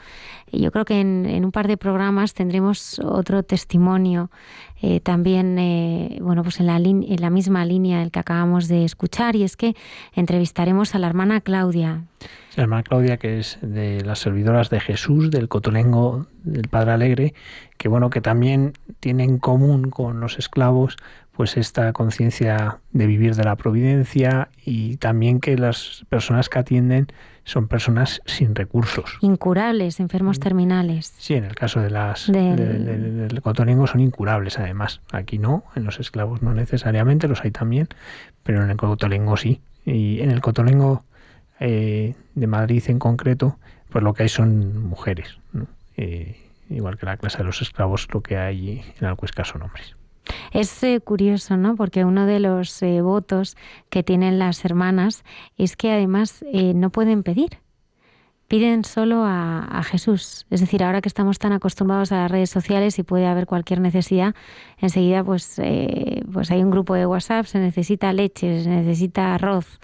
yo creo que en, un par de programas tendremos otro testimonio. Eh, también, eh, bueno, pues en la, en la misma línea del que acabamos de escuchar, y es que entrevistaremos a la hermana Claudia. La hermana Claudia, que es de las servidoras de Jesús, del Cotolengo del Padre Alegre, que bueno, que también tiene en común con los esclavos pues esta conciencia de vivir de la providencia y también que las personas que atienden son personas sin recursos. Incurables, enfermos mm. terminales. Sí, en el caso de las del cotolengo son incurables además. Aquí no, en los esclavos no necesariamente, los hay también, pero en el cotolengo sí. Y en el cotolengo eh, de Madrid en concreto, pues lo que hay son mujeres. Eh, igual que la clase de los esclavos, lo que hay en Alcuesca son hombres. Es eh, curioso, ¿no? Porque uno de los eh, votos que tienen las hermanas es que además eh, no pueden pedir. Piden solo a, Jesús. Es decir, ahora que estamos tan acostumbrados a las redes sociales y puede haber cualquier necesidad, enseguida pues, pues hay un grupo de WhatsApp, se necesita leche, se necesita arroz.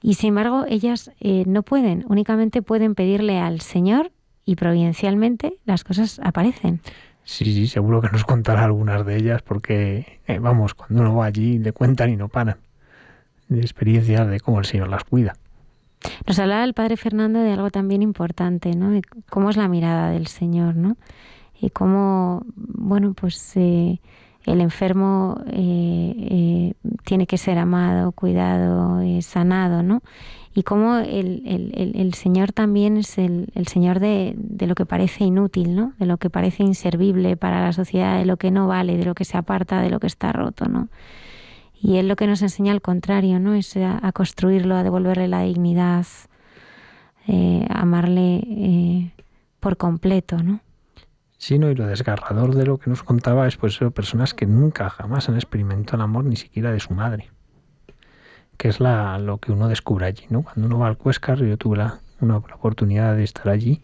Y sin embargo, ellas no pueden, únicamente pueden pedirle al Señor y providencialmente las cosas aparecen. Sí, sí, seguro que nos contará algunas de ellas porque, eh, vamos, cuando uno va allí le cuentan y no paran de experiencias de cómo el Señor las cuida. Nos hablaba el Padre Fernando de algo también importante, ¿no? De cómo es la mirada del Señor, ¿no? Y cómo, bueno, pues eh, el enfermo eh, tiene que ser amado, cuidado, sanado, ¿no? y cómo el, Señor también es el, Señor de, lo que parece inútil, ¿no? de lo que parece inservible para la sociedad, de lo que no vale, de lo que se aparta, de lo que está roto. ¿no? Y Él lo que nos enseña al contrario, ¿no? es a, construirlo, a devolverle la dignidad, eh, amarle eh, por completo. ¿no? Sí, ¿no? y lo desgarrador de lo que nos contaba es pues personas que nunca jamás han experimentado el amor ni siquiera de su madre que es la, lo que uno descubre allí, ¿no? Cuando uno va al Cuescar, yo tuve la, una oportunidad de estar allí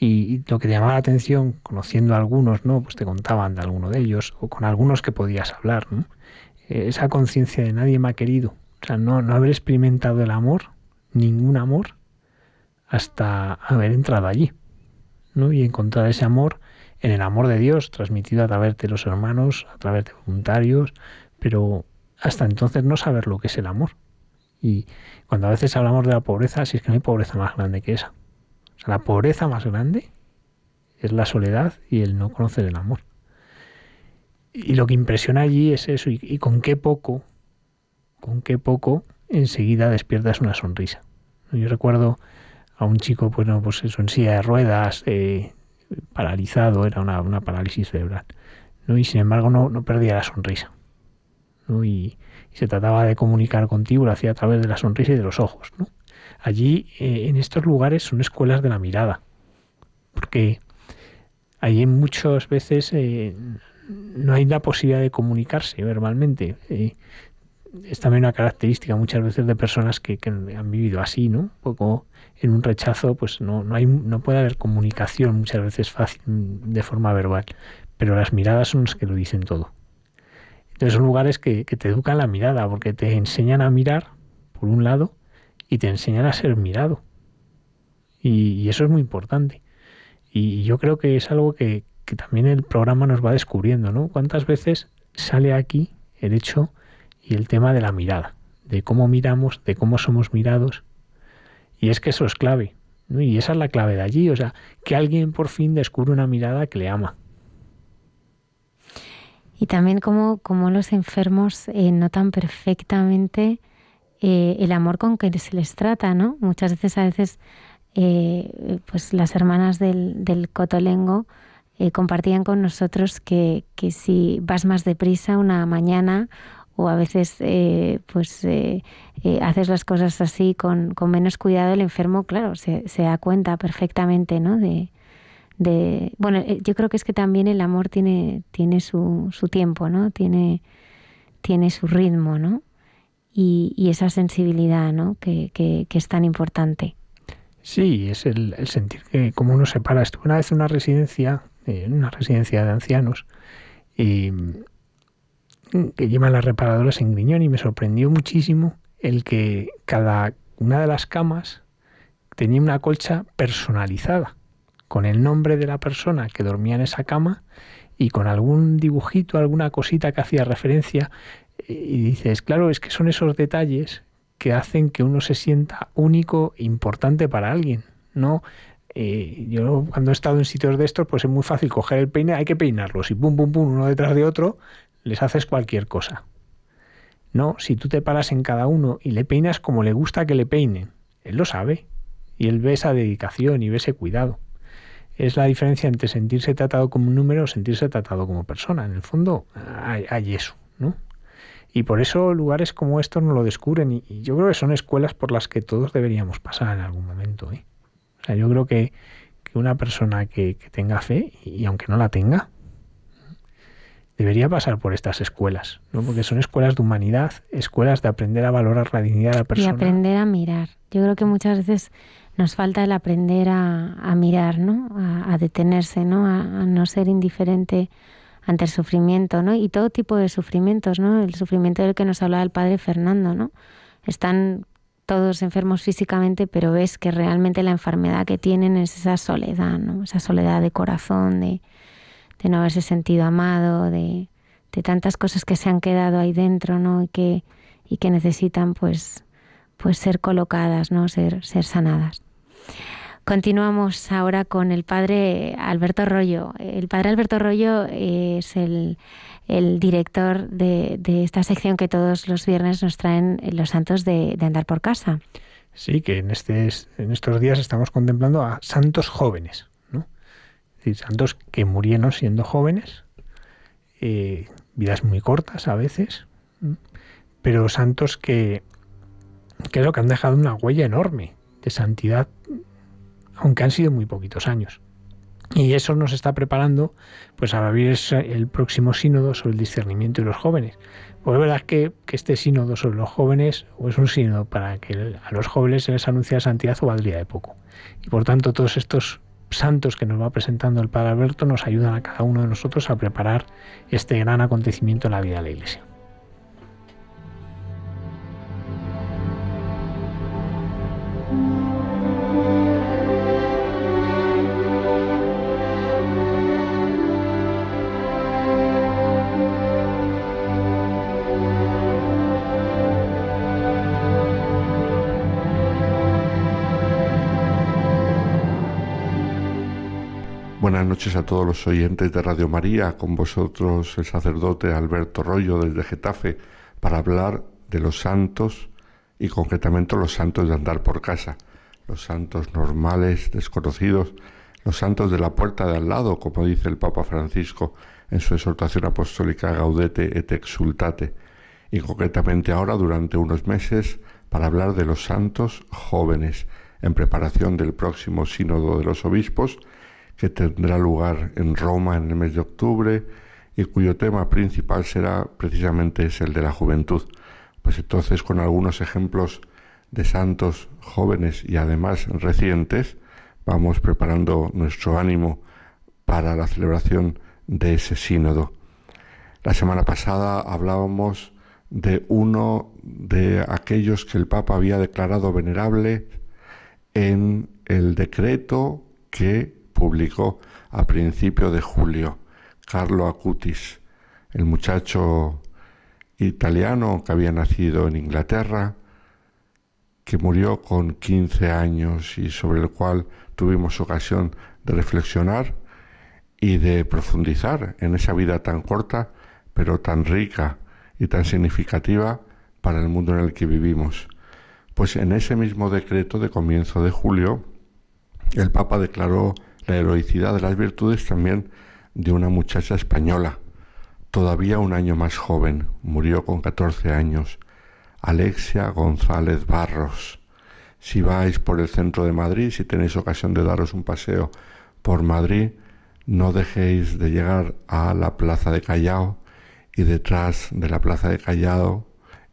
y, lo que te llamaba la atención, conociendo a algunos, ¿no? Pues te contaban de alguno de ellos o con algunos que podías hablar. Eh, esa conciencia de nadie me ha querido, o sea, no, no haber experimentado el amor, ningún amor, hasta haber entrado allí, ¿no? Y encontrar ese amor en el amor de Dios, transmitido a través de los hermanos, a través de voluntarios, pero hasta entonces no saber lo que es el amor. Y cuando a veces hablamos de la pobreza, si es que no hay pobreza más grande que esa. O sea, la pobreza más grande es la soledad y el no conocer el amor. Y lo que impresiona allí es eso, y, con qué poco, con qué poco enseguida despiertas una sonrisa. Yo recuerdo a un chico, pues, no, pues eso, en silla de ruedas, eh, paralizado, era una, parálisis cerebral. ¿no? Y sin embargo no, no perdía la sonrisa. ¿no? Y, se trataba de comunicar contigo, lo hacía a través de la sonrisa y de los ojos. ¿no? Allí, eh, en estos lugares, son escuelas de la mirada, porque allí muchas veces eh, no hay la posibilidad de comunicarse verbalmente. Eh, es también una característica muchas veces de personas que, que, han vivido así, ¿no? Un poco en un rechazo, pues no, no, hay, no puede haber comunicación muchas veces fácil de forma verbal, pero las miradas son las que lo dicen todo. Entonces son lugares que, que te educan la mirada, porque te enseñan a mirar, por un lado, y te enseñan a ser mirado. Y, eso es muy importante. Y yo creo que es algo que, que también el programa nos va descubriendo, ¿no? ¿Cuántas veces sale aquí el hecho y el tema de la mirada, de cómo miramos, de cómo somos mirados? Y es que eso es clave. Y esa es la clave de allí, o sea, que alguien por fin descubre una mirada que le ama. Y también como, como los enfermos eh, notan perfectamente eh, el amor con que se les trata, ¿no? Muchas veces, a veces, eh, pues las hermanas del, del Cotolengo compartían con nosotros que, que si vas más deprisa una mañana o a veces eh, pues eh, eh, haces las cosas así con, con, menos cuidado, el enfermo, claro, se, se da cuenta perfectamente, ¿no? De, de, bueno, yo creo que es que también el amor tiene, tiene su, su tiempo, ¿no? Tiene, tiene su ritmo, ¿no? Y, y esa sensibilidad, ¿no? Que, que, que, es tan importante. Sí, es el, el sentir que como uno se para. Estuve una vez en una residencia, en una residencia de ancianos, y que llevan las reparadoras en Griñón y me sorprendió muchísimo el que cada una de las camas tenía una colcha personalizada con el nombre de la persona que dormía en esa cama y con algún dibujito, alguna cosita que hacía referencia y dices, claro, es que son esos detalles que hacen que uno se sienta único importante para alguien, no eh, yo cuando he estado en sitios de estos, pues es muy fácil coger el peine, hay que peinarlos y pum, pum, pum, uno detrás de otro, les haces cualquier cosa. No, si tú te paras en cada uno y le peinas como le gusta que le peinen, él lo sabe. Y él ve esa dedicación y ve ese cuidado. Es la diferencia entre sentirse tratado como un número o sentirse tratado como persona. En el fondo hay, eso, ¿no? Y por eso lugares como estos no lo descubren. Y, yo creo que son escuelas por las que todos deberíamos pasar en algún momento. ¿eh? O sea, yo creo que, una persona que, que tenga fe, y aunque no la tenga, debería pasar por estas escuelas, ¿no? porque son escuelas de humanidad, escuelas de aprender a valorar la dignidad de la persona. Y aprender a mirar. Yo creo que muchas veces nos falta el aprender a, mirar, ¿no? A, detenerse, ¿no? A, no ser indiferente ante el sufrimiento, ¿no? Y todo tipo de sufrimientos, ¿no? El sufrimiento del que nos hablaba el padre Fernando, ¿no? Están todos enfermos físicamente, pero ves que realmente la enfermedad que tienen es esa soledad, ¿no? Esa soledad de corazón, de, de no haberse sentido amado, de, de tantas cosas que se han quedado ahí dentro, ¿no? Y que, y que necesitan pues, pues ser colocadas, ¿no? Ser, ser sanadas. Continuamos ahora con el padre Alberto Rollo. El padre Alberto Rollo es el, el director de, de, esta sección que todos los viernes nos traen los santos de, de andar por casa. Sí, que en, este, en estos días estamos contemplando a santos jóvenes santos que murieron siendo jóvenes, eh, vidas muy cortas a veces, pero santos que, que es lo que han dejado una huella enorme de santidad, aunque han sido muy poquitos años. Y eso nos está preparando pues a abrir el próximo sínodo sobre el discernimiento de los jóvenes. Pues es verdad que, que este sínodo sobre los jóvenes o es un sínodo para que a los jóvenes se les anuncie la santidad o valdría de poco. Y por tanto todos estos santos que nos va presentando el Padre Alberto nos ayudan a cada uno de nosotros a preparar este gran acontecimiento en la vida de la Iglesia. Noches a todos los oyentes de Radio María, con vosotros el sacerdote Alberto Rollo desde Getafe para hablar de los santos y concretamente los santos de andar por casa, los santos normales, desconocidos, los santos de la puerta de al lado, como dice el Papa Francisco en su exhortación apostólica Gaudete et Exultate, y concretamente ahora durante unos meses para hablar de los santos jóvenes en preparación del próximo sínodo de los obispos que tendrá lugar en Roma en el mes de octubre y cuyo tema principal será precisamente el de la juventud. Pues entonces con algunos ejemplos de santos jóvenes y además recientes vamos preparando nuestro ánimo para la celebración de ese sínodo. La semana pasada hablábamos de uno de aquellos que el Papa había declarado venerable en el decreto que publicó a principio de julio Carlo Acutis, el muchacho italiano que había nacido en Inglaterra, que murió con 15 años y sobre el cual tuvimos ocasión de reflexionar y de profundizar en esa vida tan corta, pero tan rica y tan significativa para el mundo en el que vivimos. Pues en ese mismo decreto de comienzo de julio, el Papa declaró la heroicidad de las virtudes también de una muchacha española, todavía un año más joven, murió con 14 años, Alexia González Barros. Si vais por el centro de Madrid, si tenéis ocasión de daros un paseo por Madrid, no dejéis de llegar a la Plaza de Callao y detrás de la Plaza de Callao,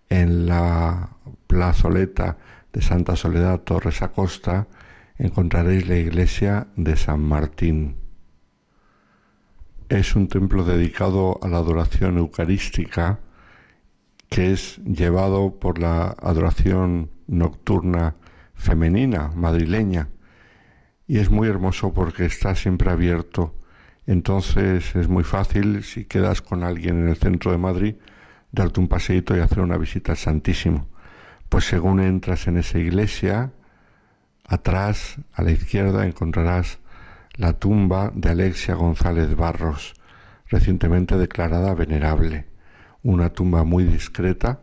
en la plazoleta de Santa Soledad Torres Acosta, encontraréis la iglesia de San Martín. Es un templo dedicado a la adoración eucarística que es llevado por la adoración nocturna femenina madrileña y es muy hermoso porque está siempre abierto. Entonces es muy fácil si quedas con alguien en el centro de Madrid darte un paseíto y hacer una visita al Santísimo. Pues según entras en esa iglesia, Atrás, a la izquierda, encontrarás la tumba de Alexia González Barros, recientemente declarada venerable. Una tumba muy discreta,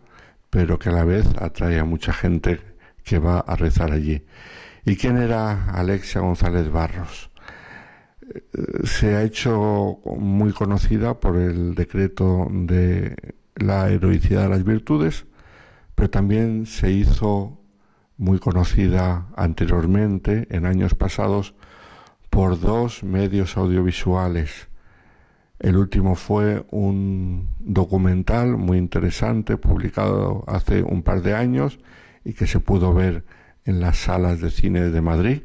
pero que a la vez atrae a mucha gente que va a rezar allí. ¿Y quién era Alexia González Barros? Eh, se ha hecho muy conocida por el decreto de la heroicidad de las virtudes, pero también se hizo muy conocida anteriormente, en años pasados, por dos medios audiovisuales. El último fue un documental muy interesante publicado hace un par de años y que se pudo ver en las salas de cine de Madrid.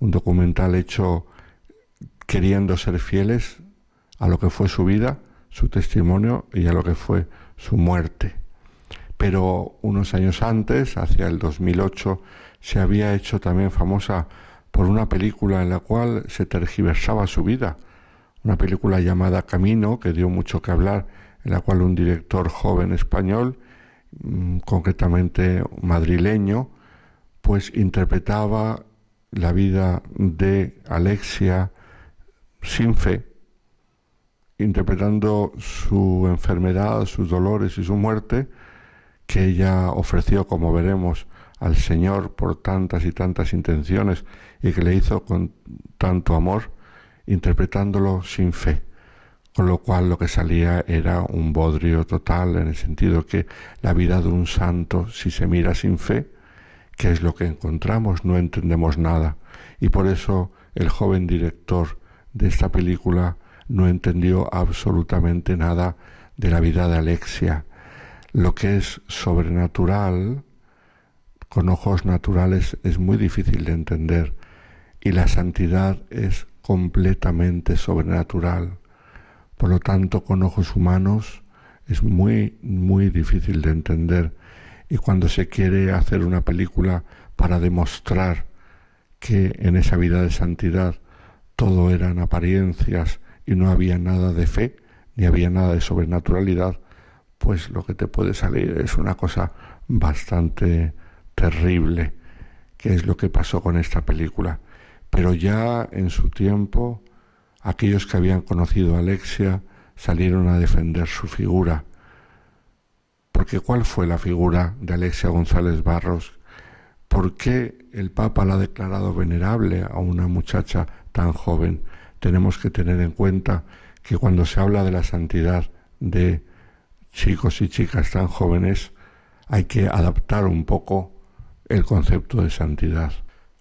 Un documental hecho queriendo ser fieles a lo que fue su vida, su testimonio y a lo que fue su muerte pero unos años antes, hacia el 2008, se había hecho también famosa por una película en la cual se tergiversaba su vida, una película llamada Camino, que dio mucho que hablar, en la cual un director joven español, mm, concretamente madrileño, pues interpretaba la vida de Alexia sin fe, interpretando su enfermedad, sus dolores y su muerte, que ella ofreció, como veremos, al Señor por tantas y tantas intenciones y que le hizo con tanto amor, interpretándolo sin fe, con lo cual lo que salía era un bodrio total en el sentido que la vida de un santo, si se mira sin fe, ¿qué es lo que encontramos? No entendemos nada. Y por eso el joven director de esta película no entendió absolutamente nada de la vida de Alexia. Lo que es sobrenatural, con ojos naturales, es muy difícil de entender y la santidad es completamente sobrenatural. Por lo tanto, con ojos humanos es muy, muy difícil de entender. Y cuando se quiere hacer una película para demostrar que en esa vida de santidad todo eran apariencias y no había nada de fe, ni había nada de sobrenaturalidad, pues lo que te puede salir es una cosa bastante terrible, que es lo que pasó con esta película. Pero ya en su tiempo, aquellos que habían conocido a Alexia salieron a defender su figura. Porque ¿cuál fue la figura de Alexia González Barros? ¿Por qué el Papa la ha declarado venerable a una muchacha tan joven? Tenemos que tener en cuenta que cuando se habla de la santidad de chicos y chicas tan jóvenes, hay que adaptar un poco el concepto de santidad.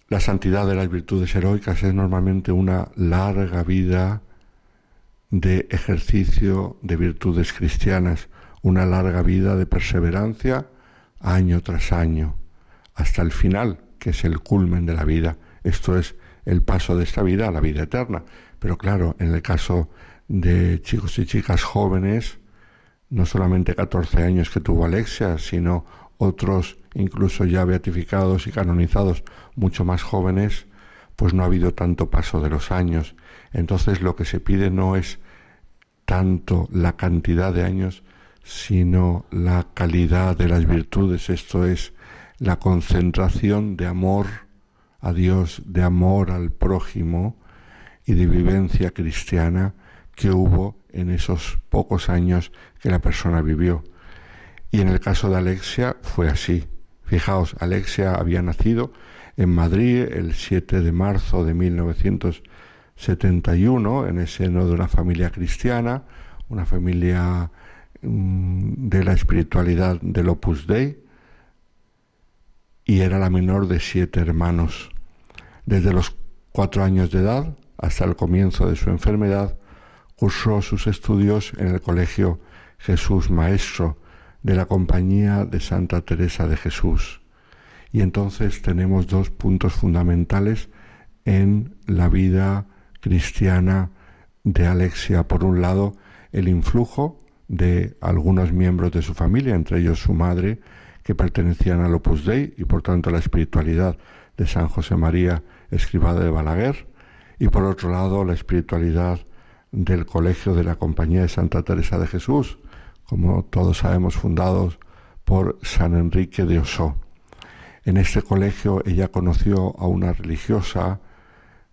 La santidad de las virtudes heroicas es normalmente una larga vida de ejercicio de virtudes cristianas, una larga vida de perseverancia año tras año, hasta el final, que es el culmen de la vida. Esto es el paso de esta vida a la vida eterna. Pero claro, en el caso de chicos y chicas jóvenes, no solamente 14 años que tuvo Alexia, sino otros incluso ya beatificados y canonizados mucho más jóvenes, pues no ha habido tanto paso de los años. Entonces lo que se pide no es tanto la cantidad de años, sino la calidad de las virtudes, esto es la concentración de amor a Dios, de amor al prójimo y de vivencia cristiana que hubo en esos pocos años que la persona vivió. Y en el caso de Alexia fue así. Fijaos, Alexia había nacido en Madrid el 7 de marzo de 1971 en el seno de una familia cristiana, una familia mm, de la espiritualidad del Opus Dei, y era la menor de siete hermanos. Desde los cuatro años de edad hasta el comienzo de su enfermedad, cursó sus estudios en el Colegio Jesús Maestro, de la Compañía de Santa Teresa de Jesús. Y entonces tenemos dos puntos fundamentales en la vida cristiana de Alexia. Por un lado, el influjo de algunos miembros de su familia, entre ellos su madre, que pertenecían al Opus Dei y por tanto a la espiritualidad de San José María Escribada de Balaguer, y por otro lado la espiritualidad del Colegio de la Compañía de Santa Teresa de Jesús, como todos sabemos, fundados por San Enrique de Osó. En este colegio ella conoció a una religiosa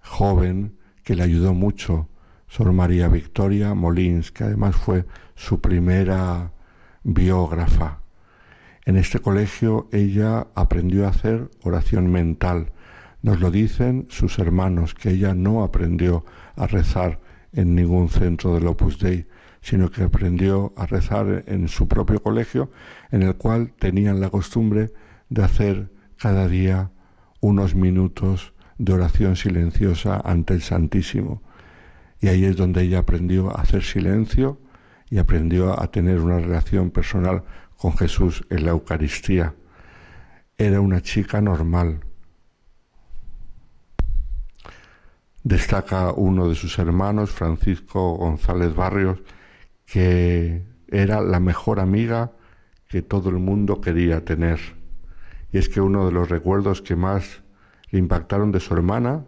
joven que le ayudó mucho, Sor María Victoria Molins, que además fue su primera biógrafa. En este colegio ella aprendió a hacer oración mental. Nos lo dicen sus hermanos, que ella no aprendió a rezar en ningún centro del Opus Dei, sino que aprendió a rezar en su propio colegio, en el cual tenían la costumbre de hacer cada día unos minutos de oración silenciosa ante el Santísimo. Y ahí es donde ella aprendió a hacer silencio y aprendió a tener una relación personal con Jesús en la Eucaristía. Era una chica normal. Destaca uno de sus hermanos, Francisco González Barrios, que era la mejor amiga que todo el mundo quería tener. Y es que uno de los recuerdos que más le impactaron de su hermana,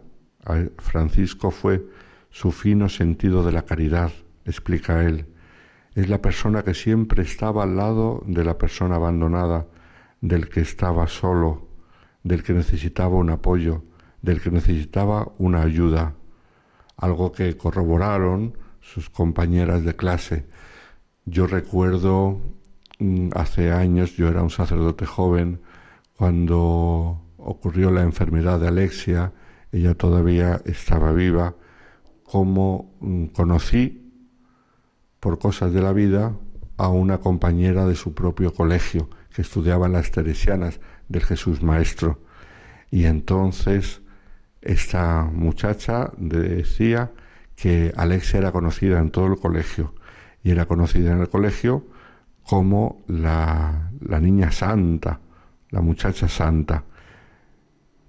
Francisco, fue su fino sentido de la caridad, explica él. Es la persona que siempre estaba al lado de la persona abandonada, del que estaba solo, del que necesitaba un apoyo, del que necesitaba una ayuda, algo que corroboraron sus compañeras de clase. Yo recuerdo mm, hace años, yo era un sacerdote joven, cuando ocurrió la enfermedad de Alexia, ella todavía estaba viva, como mm, conocí por cosas de la vida a una compañera de su propio colegio que estudiaba las Teresianas del Jesús Maestro. Y entonces esta muchacha decía que Alexia era conocida en todo el colegio y era conocida en el colegio como la, niña santa, la muchacha santa.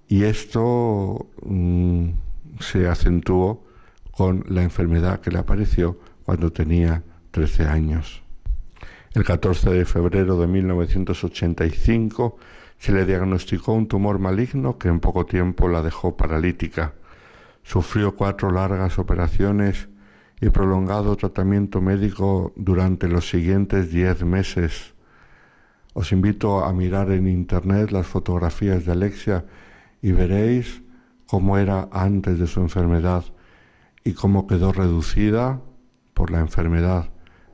Y esto mm, se acentuó con la enfermedad que le apareció cuando tenía 13 años. El 14 de febrero de 1985 se le diagnosticó un tumor maligno que en poco tiempo la dejó paralítica. Sufrió cuatro largas operaciones y prolongado tratamiento médico durante los siguientes diez meses. Os invito a mirar en internet las fotografías de Alexia y veréis cómo era antes de su enfermedad y cómo quedó reducida por la enfermedad,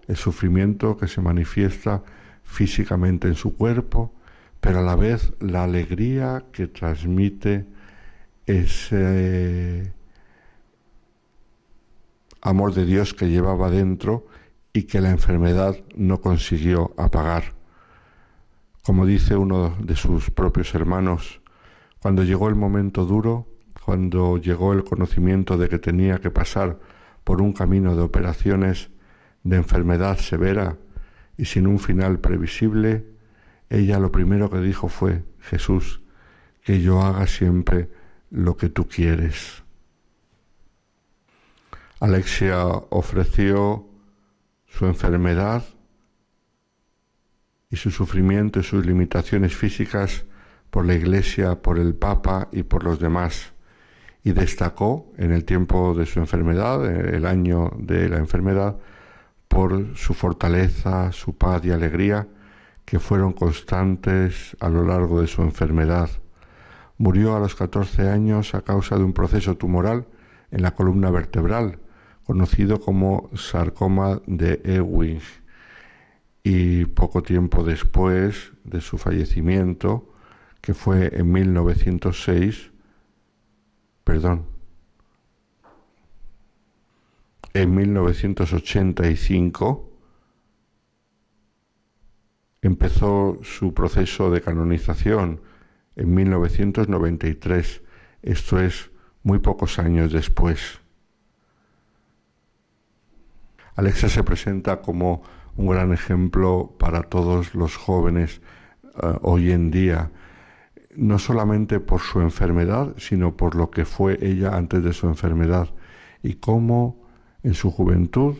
el sufrimiento que se manifiesta físicamente en su cuerpo, pero a la vez la alegría que transmite ese amor de Dios que llevaba dentro y que la enfermedad no consiguió apagar. Como dice uno de sus propios hermanos, cuando llegó el momento duro, cuando llegó el conocimiento de que tenía que pasar por un camino de operaciones de enfermedad severa y sin un final previsible, ella lo primero que dijo fue, Jesús, que yo haga siempre lo que tú quieres. Alexia ofreció su enfermedad y su sufrimiento y sus limitaciones físicas por la Iglesia, por el Papa y por los demás. Y destacó en el tiempo de su enfermedad, el año de la enfermedad, por su fortaleza, su paz y alegría, que fueron constantes a lo largo de su enfermedad. Murió a los 14 años a causa de un proceso tumoral en la columna vertebral, conocido como sarcoma de Ewing. Y poco tiempo después de su fallecimiento, que fue en 1906, perdón, en 1985, empezó su proceso de canonización en 1993, esto es muy pocos años después. Alexa se presenta como un gran ejemplo para todos los jóvenes eh, hoy en día, no solamente por su enfermedad, sino por lo que fue ella antes de su enfermedad y cómo en su juventud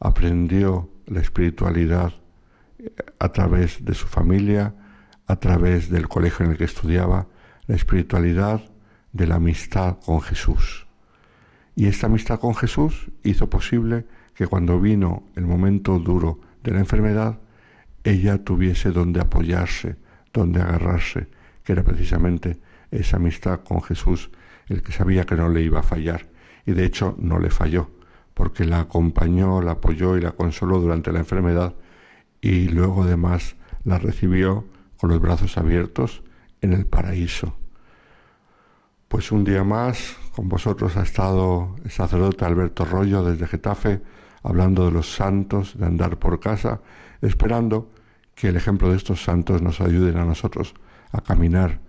aprendió la espiritualidad a través de su familia, a través del colegio en el que estudiaba, la espiritualidad de la amistad con Jesús. Y esta amistad con Jesús hizo posible que cuando vino el momento duro de la enfermedad, ella tuviese donde apoyarse, donde agarrarse, que era precisamente esa amistad con Jesús, el que sabía que no le iba a fallar. Y de hecho no le falló, porque la acompañó, la apoyó y la consoló durante la enfermedad y luego además la recibió con los brazos abiertos en el paraíso. Pues un día más con vosotros ha estado el sacerdote Alberto Rollo desde Getafe, hablando de los santos, de andar por casa, esperando que el ejemplo de estos santos nos ayuden a nosotros a caminar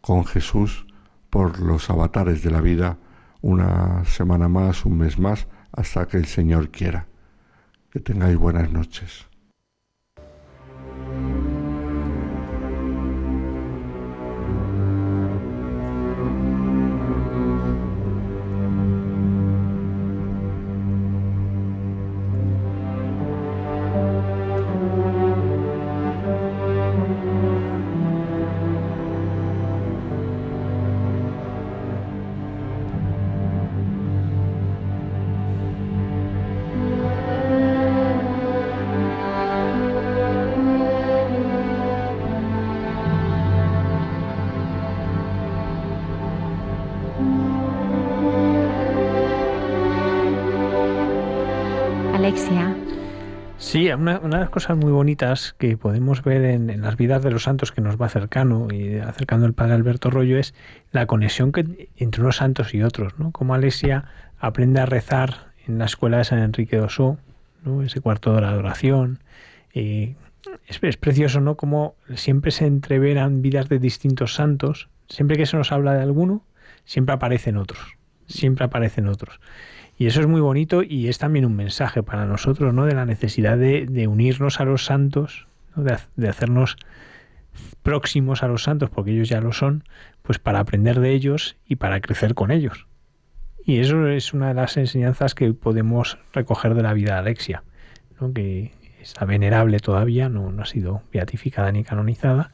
con Jesús por los avatares de la vida una semana más, un mes más, hasta que el Señor quiera. Que tengáis buenas noches. Thank you. Una, de las cosas muy bonitas que podemos ver en, las vidas de los santos que nos va acercando y acercando el padre Alberto Rollo es la conexión que, entre unos santos y otros, ¿no? Como Alesia aprende a rezar en la escuela de San Enrique de Osó, ¿no? ese cuarto de la adoración. es, es, precioso, ¿no? Como siempre se entreveran vidas de distintos santos, siempre que se nos habla de alguno, siempre aparecen otros, siempre aparecen otros. Y eso es muy bonito y es también un mensaje para nosotros, ¿no? De la necesidad de, unirnos a los santos, de, hacernos próximos a los santos, porque ellos ya lo son, pues para aprender de ellos y para crecer con ellos. Y eso es una de las enseñanzas que podemos recoger de la vida de Alexia, ¿no? que está venerable todavía, no, no ha sido beatificada ni canonizada,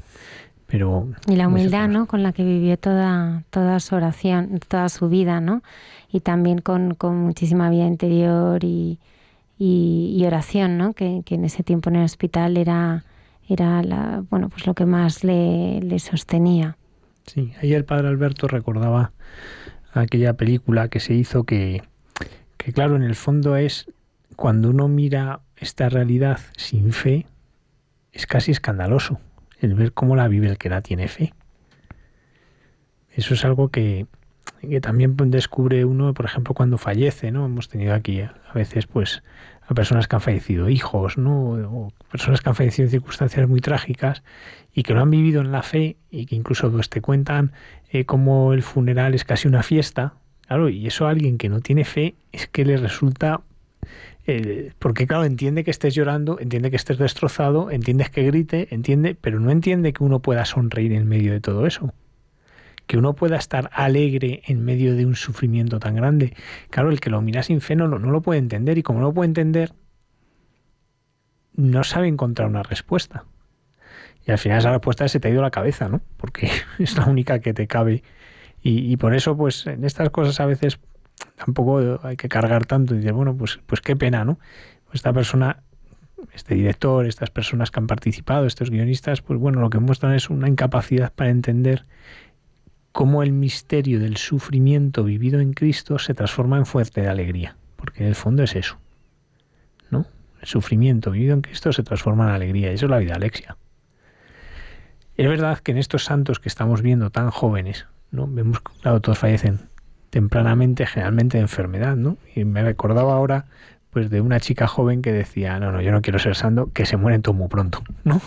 pero... Y la humildad, ¿no? Con la que vivió toda, toda su oración, toda su vida, ¿no? y también con, muchísima vida interior y, oración, ¿no? Que, en ese tiempo en el hospital era, era la, bueno, pues lo que más le, sostenía. Sí, ahí el padre Alberto recordaba aquella película que se hizo que, que, claro, en el fondo es cuando uno mira esta realidad sin fe, es casi escandaloso el ver cómo la vive el que la tiene fe. Eso es algo que, que también descubre uno, por ejemplo, cuando fallece, ¿no? Hemos tenido aquí a veces, pues, a personas que han fallecido hijos, ¿no? O personas que han fallecido en circunstancias muy trágicas y que lo han vivido en la fe y que incluso pues, te cuentan eh, cómo el funeral es casi una fiesta, claro, y eso a alguien que no tiene fe es que le resulta eh, porque claro, entiende que estés llorando, entiende que estés destrozado, entiendes que grite, entiende, pero no entiende que uno pueda sonreír en medio de todo eso que uno pueda estar alegre en medio de un sufrimiento tan grande. Claro, el que lo mira sin fe no, lo puede entender y como no lo puede entender, no sabe encontrar una respuesta. Y al final esa respuesta se te ha ido a la cabeza, ¿no? Porque es la única que te cabe. Y, por eso, pues, en estas cosas a veces tampoco hay que cargar tanto y decir, bueno, pues, pues qué pena, ¿no? Esta persona, este director, estas personas que han participado, estos guionistas, pues bueno, lo que muestran es una incapacidad para entender cómo el misterio del sufrimiento vivido en Cristo se transforma en fuerte de alegría, porque en el fondo es eso. ¿no? El sufrimiento vivido en Cristo se transforma en alegría, y eso es la vida alexia. Es verdad que en estos santos que estamos viendo tan jóvenes, ¿no? Vemos claro, todos fallecen tempranamente, generalmente de enfermedad, ¿no? Y me recordaba ahora pues de una chica joven que decía, no, no, yo no quiero ser santo, que se mueren todo muy pronto, ¿no?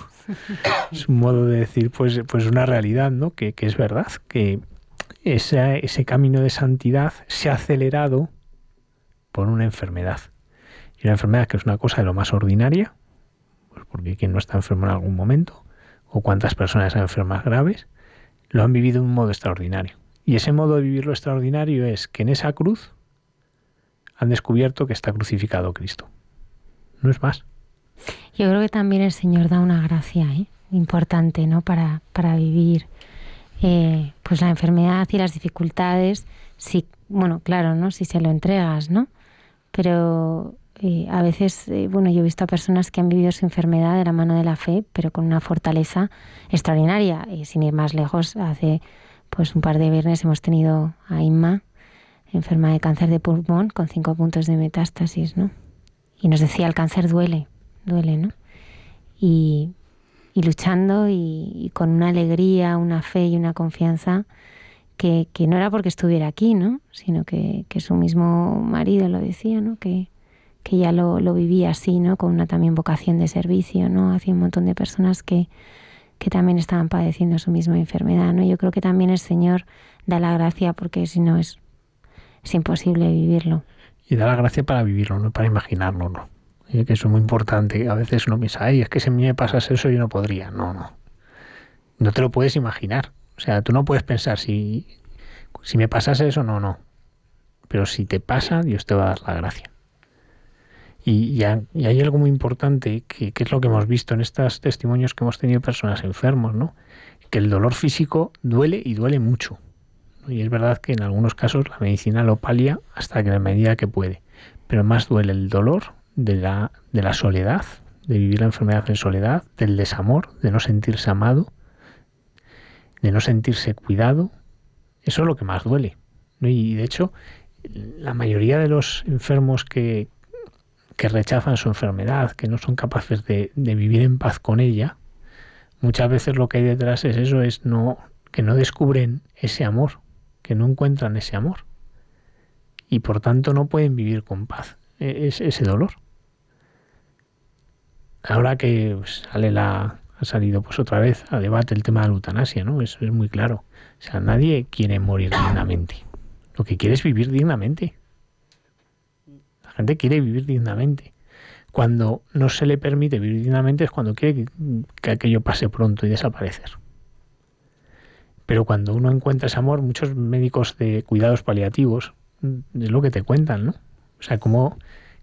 es un modo de decir, pues, pues una realidad, ¿no? Que, es verdad, que ese, ese camino de santidad se ha acelerado por una enfermedad. Y una enfermedad que es una cosa de lo más ordinaria, pues porque quien no está enfermo en algún momento, o cuántas personas enfermas graves, lo han vivido de un modo extraordinario. Y ese modo de vivirlo extraordinario es que en esa cruz han descubierto que está crucificado Cristo. No es más. Yo creo que también el Señor da una gracia ¿eh? importante ¿no? para, para vivir eh, pues la enfermedad y las dificultades. Si, bueno, claro, ¿no? si se lo entregas, ¿no? Pero eh, a veces, bueno, yo he visto a personas que han vivido su enfermedad de la mano de la fe, pero con una fortaleza extraordinaria. Y sin ir más lejos, hace pues un par de viernes hemos tenido a Inma, enferma de cáncer de pulmón con cinco puntos de metástasis, ¿no? Y nos decía, el cáncer duele, duele, ¿no? Y, luchando y, con una alegría, una fe y una confianza que, no era porque estuviera aquí, ¿no? Sino que, su mismo marido lo decía, ¿no? Que, que ya lo, lo, vivía así, ¿no? Con una también vocación de servicio, ¿no? Hacia un montón de personas que, que también estaban padeciendo su misma enfermedad, ¿no? Yo creo que también el Señor da la gracia porque si no es es imposible vivirlo. Y da la gracia para vivirlo, no para imaginarlo, ¿no? Y que eso es muy importante. A veces uno piensa, ay, es que si me pasase eso yo no podría. No, no. No te lo puedes imaginar. O sea, tú no puedes pensar si, si me pasase eso, no, no. Pero si te pasa, Dios te va a dar la gracia. Y, y, hay algo muy importante que, es lo que hemos visto en estos testimonios que hemos tenido personas enfermos, ¿no? Que el dolor físico duele y duele mucho. Y es verdad que en algunos casos la medicina lo palia hasta que la medida que puede. Pero más duele el dolor de la, de la soledad, de vivir la enfermedad en soledad, del desamor, de no sentirse amado, de no sentirse cuidado. Eso es lo que más duele. Y de hecho, la mayoría de los enfermos que, que rechazan su enfermedad, que no son capaces de, de, vivir en paz con ella, muchas veces lo que hay detrás es eso, es no, que no descubren ese amor, que no encuentran ese amor y por tanto no pueden vivir con paz e-, es, ese dolor. Ahora que pues, sale la, ha salido pues otra vez a debate el tema de la eutanasia, ¿no? Eso es muy claro. O sea, nadie quiere morir dignamente. Lo que quiere es vivir dignamente. Gente quiere vivir dignamente. Cuando no se le permite vivir dignamente es cuando quiere que, aquello pase pronto y desaparecer. Pero cuando uno encuentra ese amor, muchos médicos de cuidados paliativos, mm, es lo que te cuentan, ¿no? O sea, como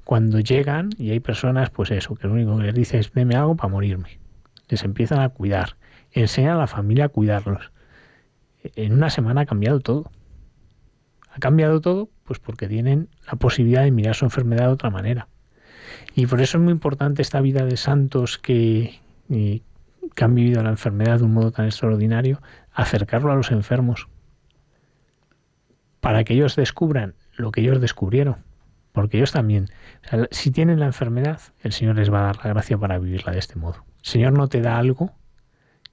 cuando llegan y hay personas, pues eso, que lo único que les dice es, deme algo para morirme. Les empiezan a cuidar, enseñan a la familia a cuidarlos. En una semana ha cambiado todo. Ha cambiado todo, pues porque tienen la posibilidad de mirar su enfermedad de otra manera. Y por eso es muy importante esta vida de santos que, que han vivido la enfermedad de un modo tan extraordinario, acercarlo a los enfermos, para que ellos descubran lo que ellos descubrieron, porque ellos también, si tienen la enfermedad, el Señor les va a dar la gracia para vivirla de este modo. El Señor no te da algo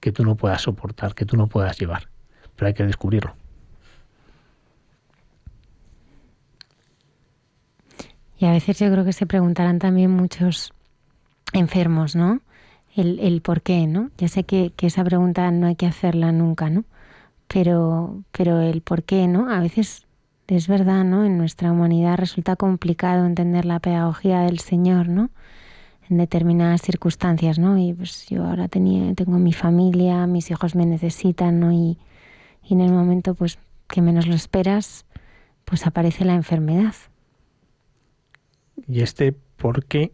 que tú no puedas soportar, que tú no puedas llevar, pero hay que descubrirlo. Y a veces yo creo que se preguntarán también muchos enfermos, ¿no? El, por qué, ¿no? Ya sé que, que, esa pregunta no hay que hacerla nunca, ¿no? Pero, pero el por qué, ¿no? A veces es verdad, ¿no? En nuestra humanidad resulta complicado entender la pedagogía del Señor, ¿no? En determinadas circunstancias, ¿no? Y pues yo ahora tenía, tengo mi familia, mis hijos me necesitan, ¿no? Y, y en el momento, pues, que menos lo esperas, pues aparece la enfermedad. Y este por qué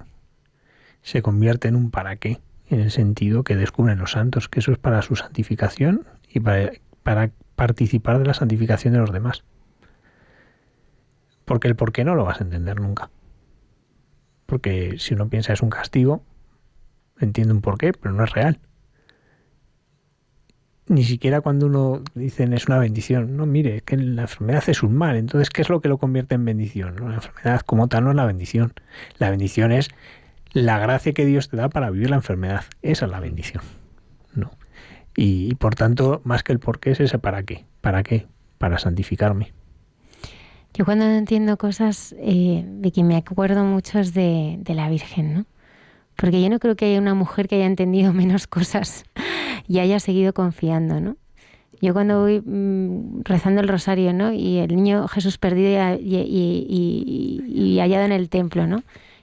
se convierte en un para qué, en el sentido que descubren los santos, que eso es para su santificación y para, para participar de la santificación de los demás. Porque el por qué no lo vas a entender nunca. Porque si uno piensa es un castigo, entiende un porqué, pero no es real ni siquiera cuando uno dicen es una bendición. No, mire, que la enfermedad es un mal. Entonces, ¿qué es lo que lo convierte en bendición? La enfermedad como tal no es la bendición. La bendición es la gracia que Dios te da para vivir la enfermedad. Esa es la bendición. ¿no? Y, por tanto, más que el por qué es ese para qué. ¿Para qué? Para santificarme. Yo cuando entiendo cosas eh, de que me acuerdo mucho es de, de la Virgen, ¿no? Porque yo no creo que haya una mujer que haya entendido menos cosas y haya seguido confiando, ¿no? Yo cuando voy mm, rezando el rosario, ¿no? Y el niño Jesús perdido y, hallado en el templo, ¿no?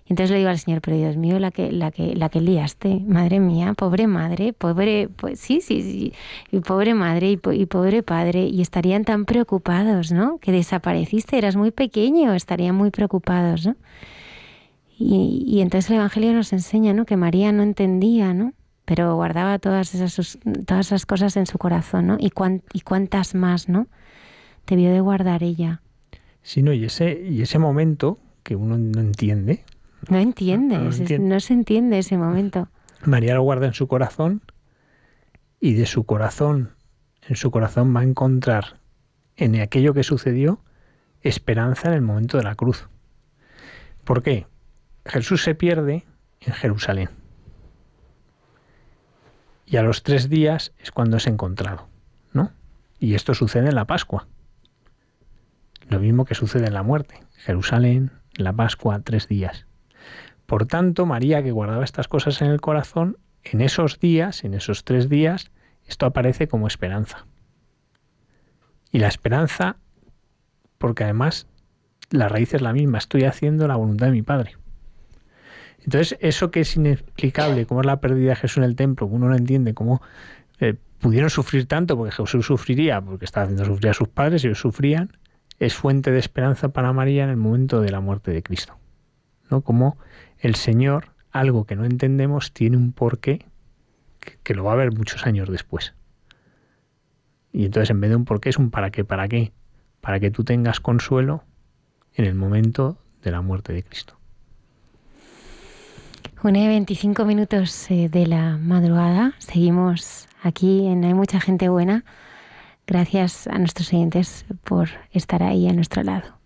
Y entonces le digo al Señor, pero Dios mío, la que, la que, la que liaste, madre mía, pobre madre, pobre, pues sí, sí, sí, y pobre madre y, y, pobre padre, y estarían tan preocupados, ¿no? Que desapareciste, eras muy pequeño, estarían muy preocupados, ¿no? Y, y entonces el Evangelio nos enseña, ¿no? Que María no entendía, ¿no? pero guardaba todas esas, todas esas cosas en su corazón, ¿no? Y, y cuántas más, ¿no? Debió de guardar ella. Sí, no, y ese, y ese momento que uno no entiende. No entiende, no, no se entiende ese momento. María lo guarda en su corazón y de su corazón, en su corazón va a encontrar en aquello que sucedió esperanza en el momento de la cruz. ¿Por qué? Jesús se pierde en Jerusalén y a los tres días es cuando es encontrado, ¿no? Y esto sucede en la Pascua. Lo mismo que sucede en la muerte. Jerusalén, la Pascua, tres días. Por tanto, María, que guardaba estas cosas en el corazón, en esos días, en esos tres días, esto aparece como esperanza. Y la esperanza, porque además la raíz es la misma, estoy haciendo la voluntad de mi Padre. Entonces, eso que es inexplicable, como es la pérdida de Jesús en el templo, uno no entiende cómo eh, pudieron sufrir tanto, porque Jesús sufriría, porque estaba haciendo sufrir a sus padres, ellos sufrían, es fuente de esperanza para María en el momento de la muerte de Cristo. ¿no? Como el Señor, algo que no entendemos, tiene un porqué que, que lo va a ver muchos años después. Y entonces en vez de un porqué es un para qué, para qué, para que tú tengas consuelo en el momento de la muerte de Cristo. Una y 25 minutos eh, de la madrugada. Seguimos aquí en Hay mucha gente buena. Gracias a nuestros oyentes por estar ahí a nuestro lado.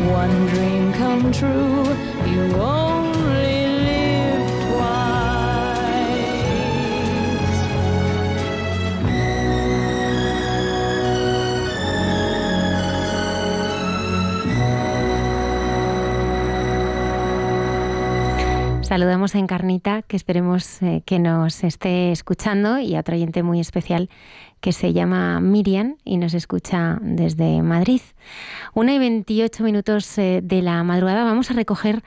One dream come true. You only Saludamos a Encarnita, que esperemos eh, que nos esté escuchando, y a otro oyente muy especial que se llama Miriam y nos escucha desde Madrid. Una y 28 minutos eh, de la madrugada vamos a recoger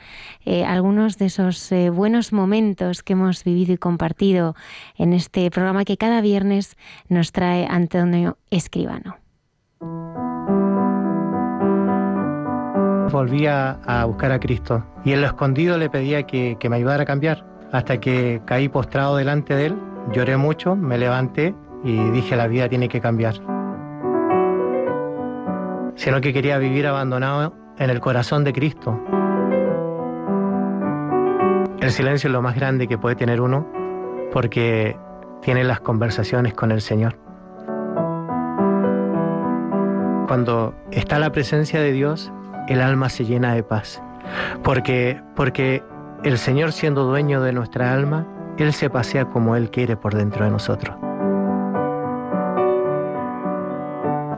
eh, algunos de esos buenos momentos que hemos vivido y compartido en este programa que cada viernes nos trae Antonio Escribano. Volví a, a buscar a Cristo y en lo escondido le pedía que, que me ayudara a cambiar. Hasta que caí postrado delante de él, lloré mucho, me levanté y dije la vida tiene que cambiar. Sino que quería vivir abandonado en el corazón de Cristo. El silencio es lo más grande que puede tener uno porque tiene las conversaciones con el Señor. Cuando está la presencia de Dios, el alma se llena de paz. Porque, porque el Señor siendo dueño de nuestra alma, Él se pasea como Él quiere por dentro de nosotros.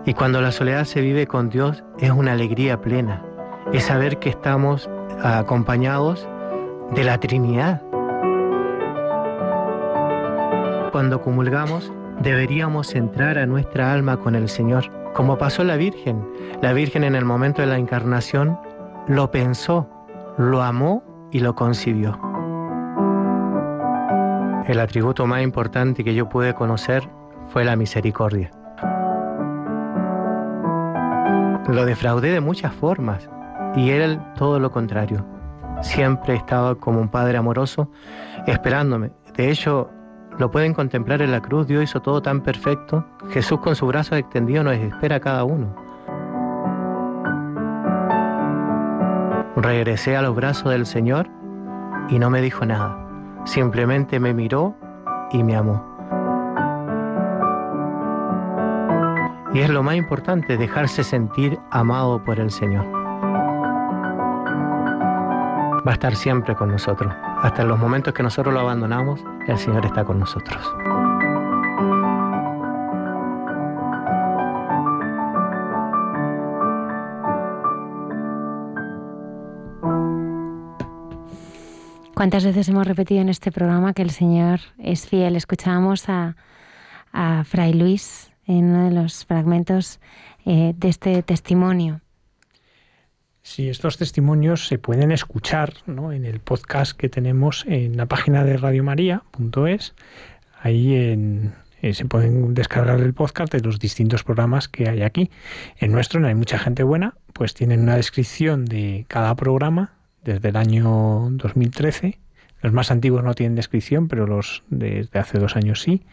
Y cuando la soledad se vive con Dios, es una alegría plena. Es saber que estamos acompañados de la Trinidad. Cuando comulgamos, deberíamos entrar a nuestra alma con el Señor, como pasó la Virgen. La Virgen en el momento de la encarnación lo pensó, lo amó y lo concibió. El atributo más importante que yo pude conocer fue la misericordia. Lo defraudé de muchas formas y él todo lo contrario. Siempre estaba como un padre amoroso esperándome. De hecho, lo pueden contemplar en la cruz. Dios hizo todo tan perfecto. Jesús con su brazo extendido nos espera a cada uno. Regresé a los brazos del Señor y no me dijo nada. Simplemente me miró y me amó. Y es lo más importante, dejarse sentir amado por el Señor. Va a estar siempre con nosotros. Hasta los momentos que nosotros lo abandonamos, el Señor está con nosotros. ¿Cuántas veces hemos repetido en este programa que el Señor es fiel? Escuchábamos a, a Fray Luis en uno de los fragmentos eh, de este testimonio. Sí, estos testimonios se pueden escuchar ¿no? en el podcast que tenemos en la página de radiomaria.es, ahí en, eh, se pueden descargar el podcast de los distintos programas que hay aquí. En nuestro no hay mucha gente buena, pues tienen una descripción de cada programa desde el año 2013 los más antiguos no tienen descripción, pero los de hace dos años sí.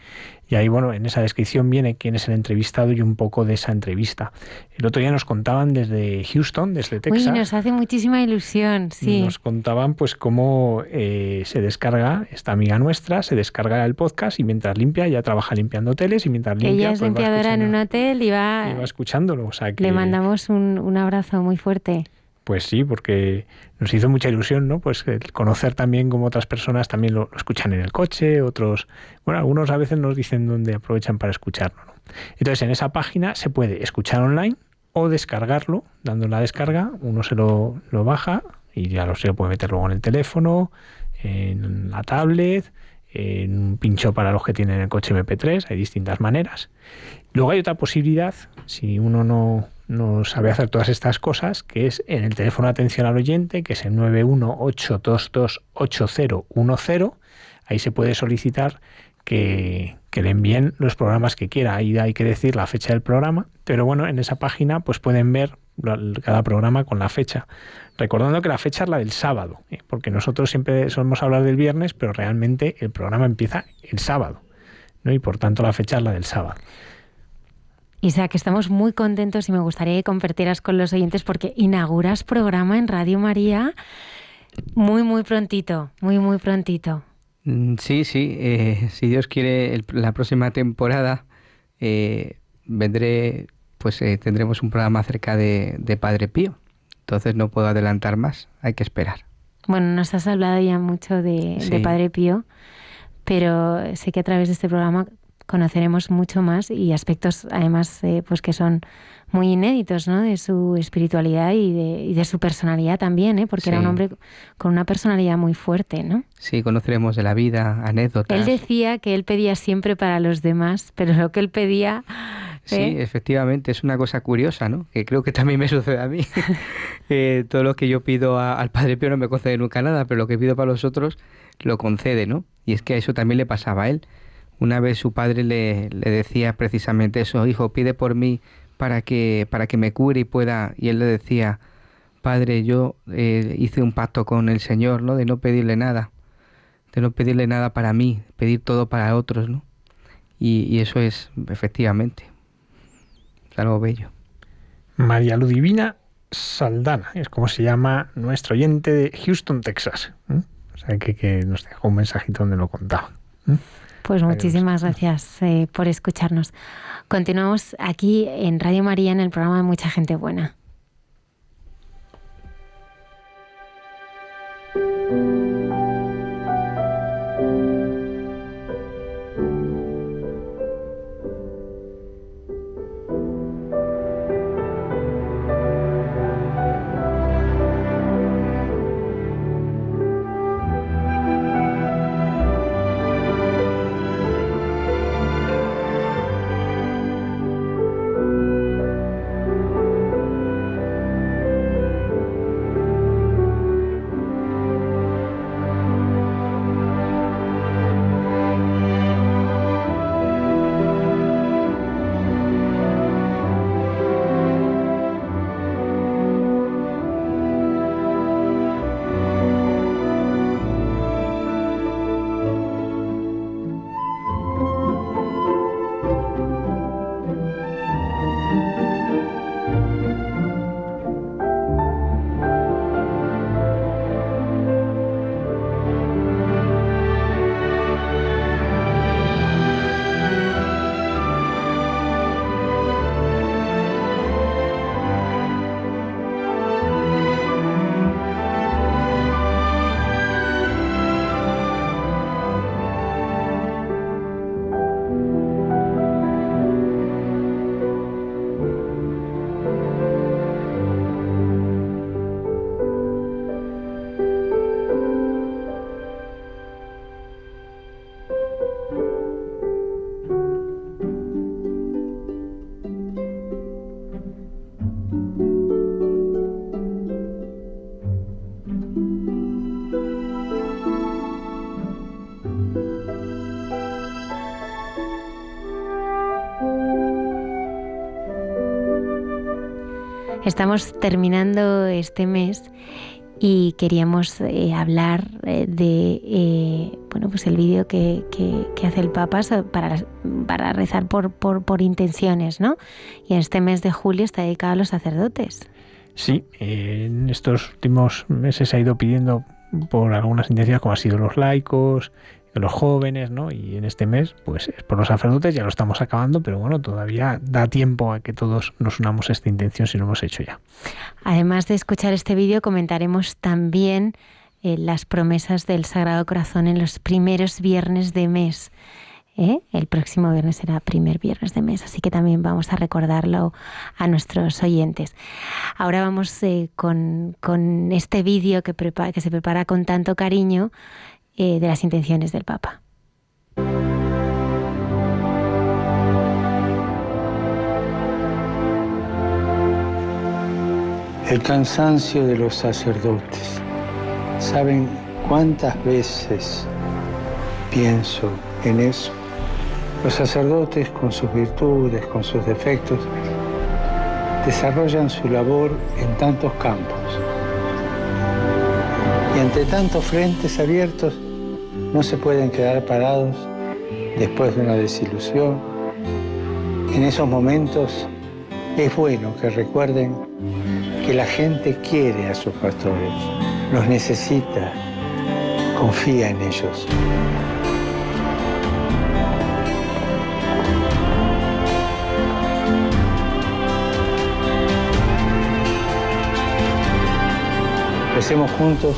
Y ahí, bueno, en esa descripción viene quién es el entrevistado y un poco de esa entrevista. El otro día nos contaban desde Houston, desde Texas. Uy, nos hace muchísima ilusión, sí. Nos contaban pues cómo eh, se descarga, esta amiga nuestra, se descarga el podcast y mientras limpia, ya trabaja limpiando hoteles y mientras limpia... Ella es pues, limpiadora en un hotel y va... Y va escuchándolo, o sea que... Le mandamos un, un abrazo muy fuerte. Pues sí, porque nos hizo mucha ilusión, ¿no? Pues conocer también cómo otras personas también lo, escuchan en el coche, otros, bueno, algunos a veces nos dicen dónde aprovechan para escucharlo, ¿no? Entonces, en esa página se puede escuchar online o descargarlo, dando la descarga, uno se lo, lo baja y ya lo, se lo puede meter luego en el teléfono, en la tablet, en un pincho para los que tienen el coche MP3, hay distintas maneras. Luego hay otra posibilidad, si uno no, no sabe hacer todas estas cosas, que es en el teléfono de atención al oyente, que es el 918228010. Ahí se puede solicitar que, que, le envíen los programas que quiera. Ahí hay que decir la fecha del programa, pero bueno, en esa página pues pueden ver cada programa con la fecha. Recordando que la fecha es la del sábado, ¿eh? porque nosotros siempre solemos hablar del viernes, pero realmente el programa empieza el sábado, ¿no? y por tanto la fecha es la del sábado. Isaac, estamos muy contentos y me gustaría que compartieras con los oyentes porque inauguras programa en Radio María muy, muy prontito, muy, muy prontito. Mm, sí, sí, eh, si Dios quiere, la próxima temporada eh, vendré, pues eh, tendremos un programa acerca de, Padre Pío. Entonces no puedo adelantar más, hay que esperar. Bueno, nos has hablado ya mucho de, de Padre Pío, pero sé que a través de este programa conoceremos mucho más y aspectos además eh, pues que son muy inéditos ¿no? de su espiritualidad y de, y de su personalidad también, ¿eh? porque era un hombre con una personalidad muy fuerte. ¿no? Sí, conoceremos de la vida, anécdotas. Él decía que él pedía siempre para los demás, pero lo que él pedía... Sí, ¿eh? efectivamente, es una cosa curiosa, ¿no? Que creo que también me sucede a mí. Eh, todo lo que yo pido al Padre Pío no me concede nunca nada, pero lo que pido para los otros lo concede, ¿no? Y es que a eso también le pasaba a él. Una vez su padre le, le decía precisamente eso, hijo, pide por mí para que, para que me cure y pueda, y él le decía, Padre, yo eh, hice un pacto con el Señor, ¿no? De no pedirle nada, de no pedirle nada para mí, pedir todo para otros, ¿no? Y, eso es, efectivamente, algo bello. María Ludivina Saldana, es como se llama nuestro oyente de Houston, Texas. O sea, que, que, nos dejó un mensajito donde lo contaba. Pues muchísimas gracias eh, por escucharnos. Continuamos aquí en Radio María en el programa de Mucha Gente Buena. Estamos terminando este mes y queríamos eh, hablar eh, de eh, bueno pues el vídeo que, hace el Papa para, para rezar por, por, intenciones, ¿no? Y este mes de julio está dedicado a los sacerdotes. Sí, en estos últimos meses se ha ido pidiendo por algunas intenciones como han sido los laicos, los jóvenes, ¿no? Y en este mes, pues es por los sacerdotes, ya lo estamos acabando, pero bueno, todavía da tiempo a que todos nos unamos a esta intención si lo hemos hecho ya. Además de escuchar este vídeo, comentaremos también eh, las promesas del Sagrado Corazón en los primeros viernes de mes. ¿eh? El próximo viernes será primer viernes de mes, así que también vamos a recordarlo a nuestros oyentes. Ahora vamos eh, con, con, este vídeo que, que se prepara con tanto cariño eh, de las intenciones del Papa. El cansancio de los sacerdotes. ¿Saben cuántas veces pienso en eso? Los sacerdotes con sus virtudes, con sus defectos, desarrollan su labor en tantos campos. Y ante tantos frentes abiertos, no se pueden quedar parados después de una desilusión. En esos momentos es bueno que recuerden que la gente quiere a sus pastores, los necesita, confía en ellos. Recemos juntos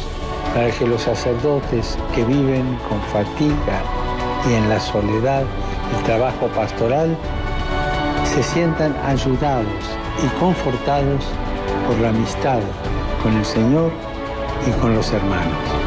para que los sacerdotes que viven con fatiga y en la soledad el trabajo pastoral se sientan ayudados y confortados por la amistad con el Señor y con los hermanos.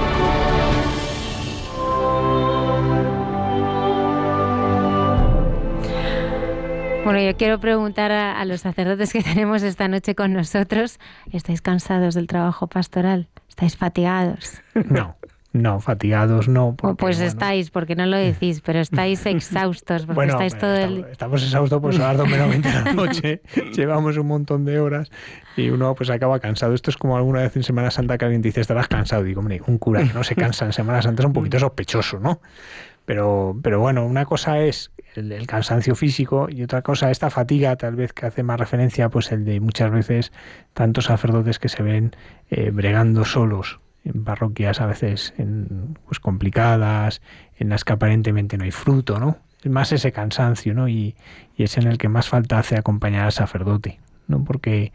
Bueno, yo quiero preguntar a, a, los sacerdotes que tenemos esta noche con nosotros, ¿estáis cansados del trabajo pastoral? ¿Estáis fatigados? No. No, fatigados no. pues estáis, porque no lo decís, pero estáis exhaustos, porque estáis todo estamos, el... Estamos exhaustos por son las menos de la noche, llevamos un montón de horas y uno pues acaba cansado. Esto es como alguna vez en Semana Santa que alguien dice, estarás cansado. Digo, hombre, un cura que no se cansa en Semana Santa es un poquito sospechoso, ¿no? Pero, pero bueno, una cosa es el, cansancio físico y otra cosa esta fatiga tal vez que hace más referencia pues el de muchas veces tantos sacerdotes que se ven eh, bregando solos en parroquias a veces en, pues complicadas en las que aparentemente no hay fruto no es más ese cansancio no y, y es en el que más falta hace acompañar al sacerdote no porque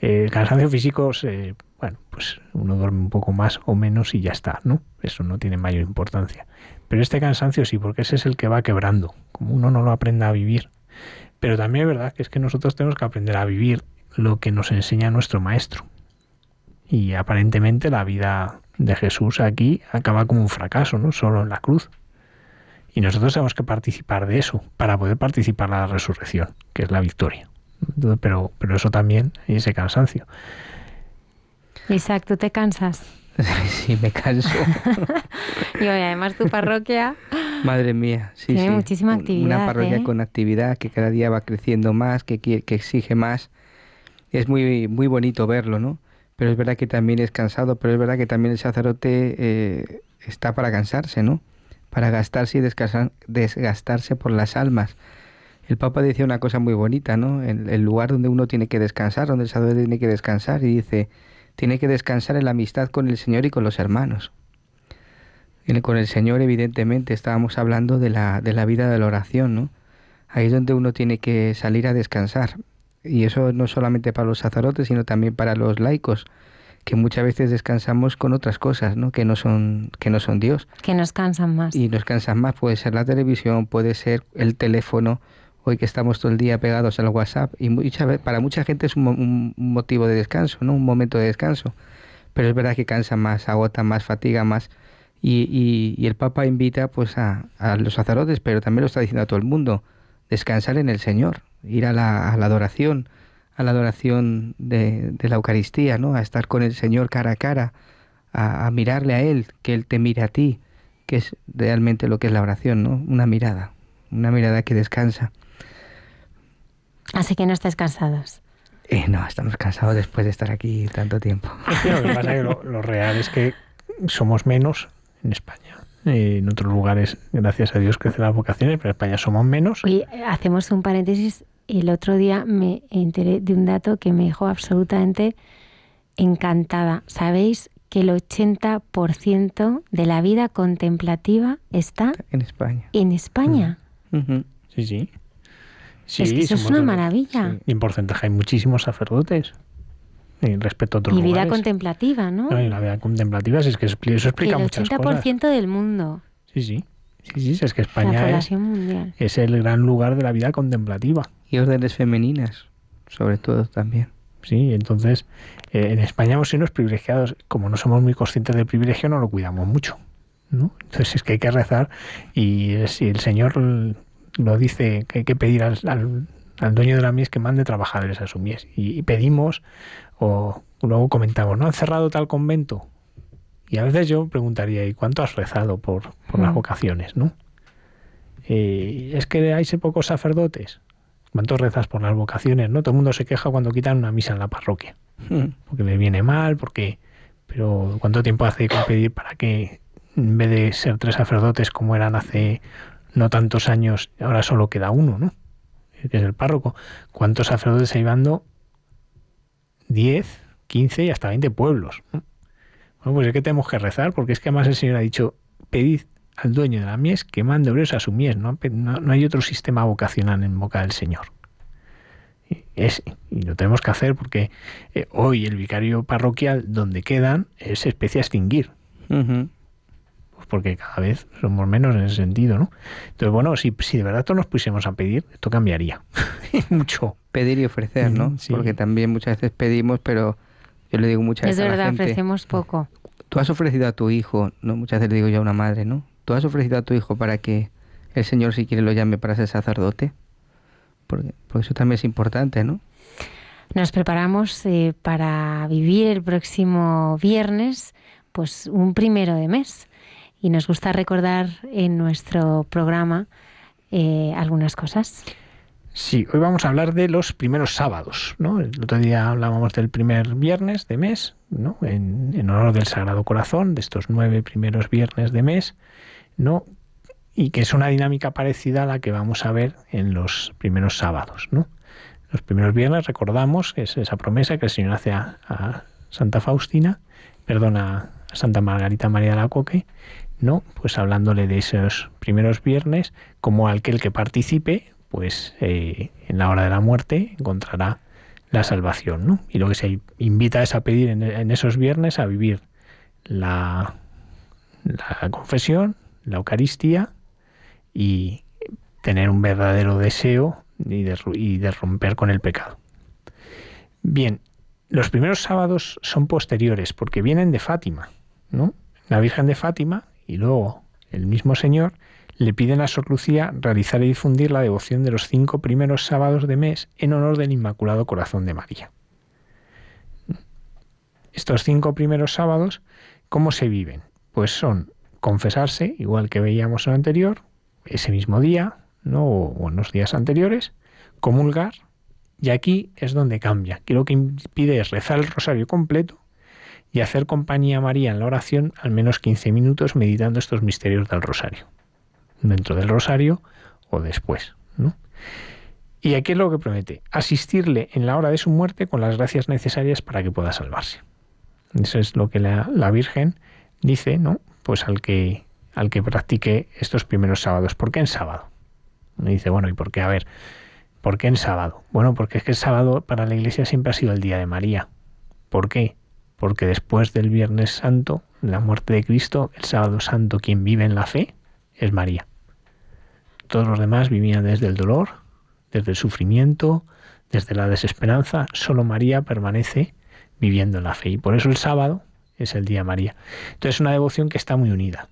eh, el cansancio físico se, bueno pues uno duerme un poco más o menos y ya está no eso no tiene mayor importancia pero este cansancio sí, porque ese es el que va quebrando, como uno no lo aprenda a vivir. Pero también es verdad que es que nosotros tenemos que aprender a vivir lo que nos enseña nuestro maestro. Y aparentemente la vida de Jesús aquí acaba como un fracaso, ¿no? Solo en la cruz. Y nosotros tenemos que participar de eso para poder participar de la resurrección, que es la victoria. Pero, pero eso también, ese cansancio. Isaac, ¿tú te cansas? sí, me canso. y además tu parroquia... Madre mía, sí, Tiene muchísima actividad. Una parroquia ¿eh? con actividad que cada día va creciendo más, que, que exige más. Es muy, muy bonito verlo, ¿no? Pero es verdad que también es cansado, pero es verdad que también el sacerdote eh, está para cansarse, ¿no? Para gastarse y desgastarse por las almas. El Papa decía una cosa muy bonita, ¿no? El, el lugar donde uno tiene que descansar, donde el sacerdote tiene que descansar, y dice, tiene que descansar en la amistad con el Señor y con los hermanos. Con el Señor, evidentemente, estábamos hablando de la, de la vida de la oración, ¿no? Ahí es donde uno tiene que salir a descansar. Y eso no solamente para los sacerdotes, sino también para los laicos, que muchas veces descansamos con otras cosas, ¿no? Que no son, que no son Dios. Que nos cansan más. Y nos cansan más. Puede ser la televisión, puede ser el teléfono, hoy que estamos todo el día pegados al WhatsApp y para mucha gente es un, motivo de descanso, ¿no? Un momento de descanso. Pero es verdad que cansa más, agota más, fatiga más. Y, el Papa invita pues a, a, los sacerdotes, pero también lo está diciendo a todo el mundo, descansar en el Señor, ir a la, adoración, a la adoración de, de, la Eucaristía, ¿no? A estar con el Señor cara a cara, a, a mirarle a Él, que Él te mire a ti, que es realmente lo que es la oración, ¿no? Una mirada, una mirada que descansa. Así que no estáis cansados. Eh, no, estamos cansados después de estar aquí tanto tiempo. Es que lo que pasa es que lo, lo real es que somos menos en España. Eh, en otros lugares, gracias a Dios, crecen las vocaciones, pero en España somos menos. Oye, hacemos un paréntesis. El otro día me enteré de un dato que me dejó absolutamente encantada. ¿Sabéis que el 80% de la vida contemplativa está En España. en España? Ujú. Sí, sí. Sí, Es que eso es una maravilla. sí. Y en porcentaje hay muchísimos sacerdotes. Y respecto a otros Y vida lugares. contemplativa, ¿no? No, y la vida contemplativa, si es que eso explica el muchas 80% cosas. del mundo, Sí, sí. Sí, sí, si es que España es, población mundial. es el gran lugar de la vida contemplativa. Y órdenes femeninas, sobre todo también. Sí, entonces eh, en España hemos sido unos privilegiados. Como no somos muy conscientes del privilegio, no lo cuidamos mucho. ¿no? Entonces es que hay que rezar y si el Señor lo dice que hay que pedir al, al- al dueño de la mies que mande trabajadores a su mies. Y, y pedimos o luego comentamos, ¿no? Han cerrado tal convento. Y a veces yo preguntaría, ¿y cuánto has rezado por, por las Mm. vocaciones? ¿no? Eh, es que hay pocos sacerdotes. ¿Cuánto rezas por las vocaciones? ¿no? Todo el mundo se queja cuando quitan una misa en la parroquia Mm. porque le viene mal, porque... Pero ¿cuánto tiempo hace que pedir para que en vez de ser tres sacerdotes como eran hace no tantos años, ahora solo queda uno, ¿no? Que es el párroco. ¿Cuántos sacerdotes hay dando? 10, 15 y hasta 20 pueblos. ¿no? Bueno, pues es que tenemos que rezar, porque es que además el Señor ha dicho, pedid al dueño de la mies que mande obreros a su mies. No, hay otro sistema vocacional en boca del Señor. Es, y lo tenemos que hacer porque eh, hoy el vicario parroquial donde quedan es especie a extinguir. Pues porque cada vez somos menos en ese sentido, ¿no? Entonces, bueno, si, si de verdad todos nos pusiéramos a pedir, esto cambiaría. Mucho. Pedir y ofrecer, ¿no? Sí. Porque también muchas veces pedimos, pero yo le digo muchas Es veces a la verdad, gente, ofrecemos poco. tú has ofrecido a tu hijo, ¿no? Muchas veces le digo yo a una madre, ¿no? Tú has ofrecido a tu hijo para que el Señor si quiere lo llame para ser sacerdote. Porque, porque eso también es importante, ¿no? Nos preparamos eh, para vivir el próximo viernes, pues un primero de mes. Y nos gusta recordar en nuestro programa eh, algunas cosas. Sí, hoy vamos a hablar de los primeros sábados, ¿no? El otro día hablábamos del primer viernes de mes, ¿no? En, honor del Sagrado Corazón, de estos nueve primeros viernes de mes, ¿no? Y que es una dinámica parecida a la que vamos a ver en los primeros sábados, ¿no? Los primeros viernes recordamos es esa promesa que el Señor hace a, a Santa Faustina, perdona, a Santa Margarita María de la Coque, ¿no? Pues hablándole de esos primeros viernes, como aquel que participe, pues eh, en la hora de la muerte encontrará la salvación, ¿no? Y lo que se invita es a pedir en, esos viernes a vivir la, confesión, la Eucaristía y tener un verdadero deseo de, y de romper con el pecado. Bien, los primeros sábados son posteriores porque vienen de Fátima, ¿no? La Virgen de Fátima y luego el mismo Señor le piden a Sor Lucía realizar y difundir la devoción de los cinco primeros sábados de mes en honor del Inmaculado Corazón de María. Estos cinco primeros sábados, ¿cómo se viven? Pues son confesarse, igual que veíamos en anterior, ese mismo día, ¿no? o unos días anteriores, comulgar, y aquí es donde cambia. Aquí lo que impide es rezar el rosario completo y hacer compañía a María en la oración al menos 15 minutos meditando estos misterios del rosario. Dentro del rosario o después. ¿no? Y aquí es lo que promete, asistirle en la hora de su muerte con las gracias necesarias para que pueda salvarse. Eso es lo que la, Virgen dice, ¿no? Pues al que, al que practique estos primeros sábados. ¿Por qué en sábado? Dice, bueno, ¿y por qué? A ver, ¿por qué en sábado? Bueno, porque es que el sábado para la Iglesia siempre ha sido el día de María. ¿Por qué? Porque después del Viernes Santo, la muerte de Cristo, el sábado santo, quien vive en la fe es María. Todos los demás vivían desde el dolor, desde el sufrimiento, desde la desesperanza. Solo María permanece viviendo en la fe. Y por eso el sábado es el día María. Entonces es una devoción que está muy unida.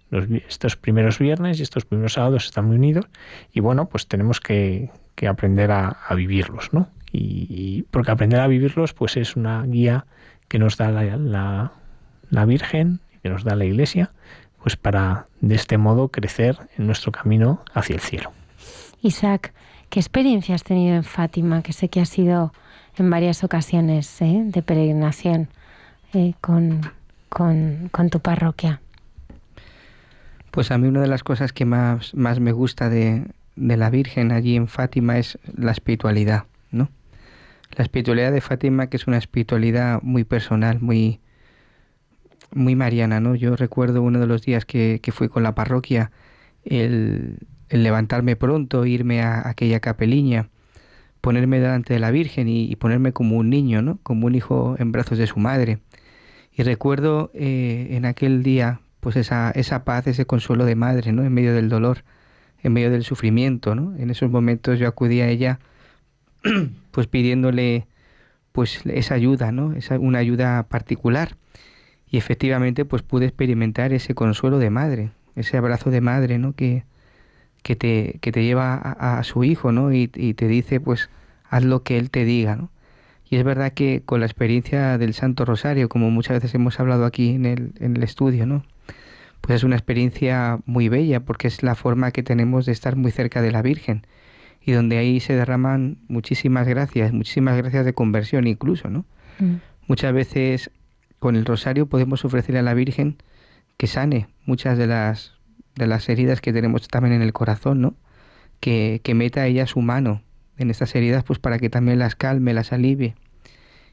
Estos primeros viernes y estos primeros sábados están muy unidos. Y bueno, pues tenemos que, aprender a, vivirlos, ¿no? Y, porque aprender a vivirlos, pues es una guía que nos da la, la, la Virgen, que nos da la Iglesia, pues para de este modo crecer en nuestro camino hacia el cielo. Isaac, ¿qué experiencia has tenido en Fátima? Que sé que has ido en varias ocasiones ¿eh? de peregrinación eh, con, con, con, tu parroquia. Pues a mí una de las cosas que más, más me gusta de, de la Virgen allí en Fátima es la espiritualidad, ¿no? La espiritualidad de Fátima, que es una espiritualidad muy personal, muy, muy mariana, ¿no? Yo recuerdo uno de los días que, que fui con la parroquia, el, levantarme pronto, irme a aquella capeliña, ponerme delante de la Virgen y, ponerme como un niño, ¿no? Como un hijo en brazos de su madre. Y recuerdo eh, en aquel día, pues esa, esa paz, ese consuelo de madre, ¿no? En medio del dolor, en medio del sufrimiento, ¿no? En esos momentos yo acudí a ella, pues pidiéndole, pues esa ayuda, ¿no? Esa, una ayuda particular. Y efectivamente, pues pude experimentar ese consuelo de madre, ese abrazo de madre, ¿no? Que, que te, que te lleva a, su hijo, ¿no? Y, te dice, pues, haz lo que él te diga, ¿no? Y es verdad que con la experiencia del Santo Rosario, como muchas veces hemos hablado aquí en el, en el estudio, ¿no? Pues es una experiencia muy bella porque es la forma que tenemos de estar muy cerca de la Virgen y donde ahí se derraman muchísimas gracias, muchísimas gracias de conversión incluso, ¿no? Mm. Muchas veces con el rosario podemos ofrecerle a la Virgen que sane muchas de las de las heridas que tenemos también en el corazón, ¿no? Que, que meta ella su mano en estas heridas, pues para que también las calme, las alivie.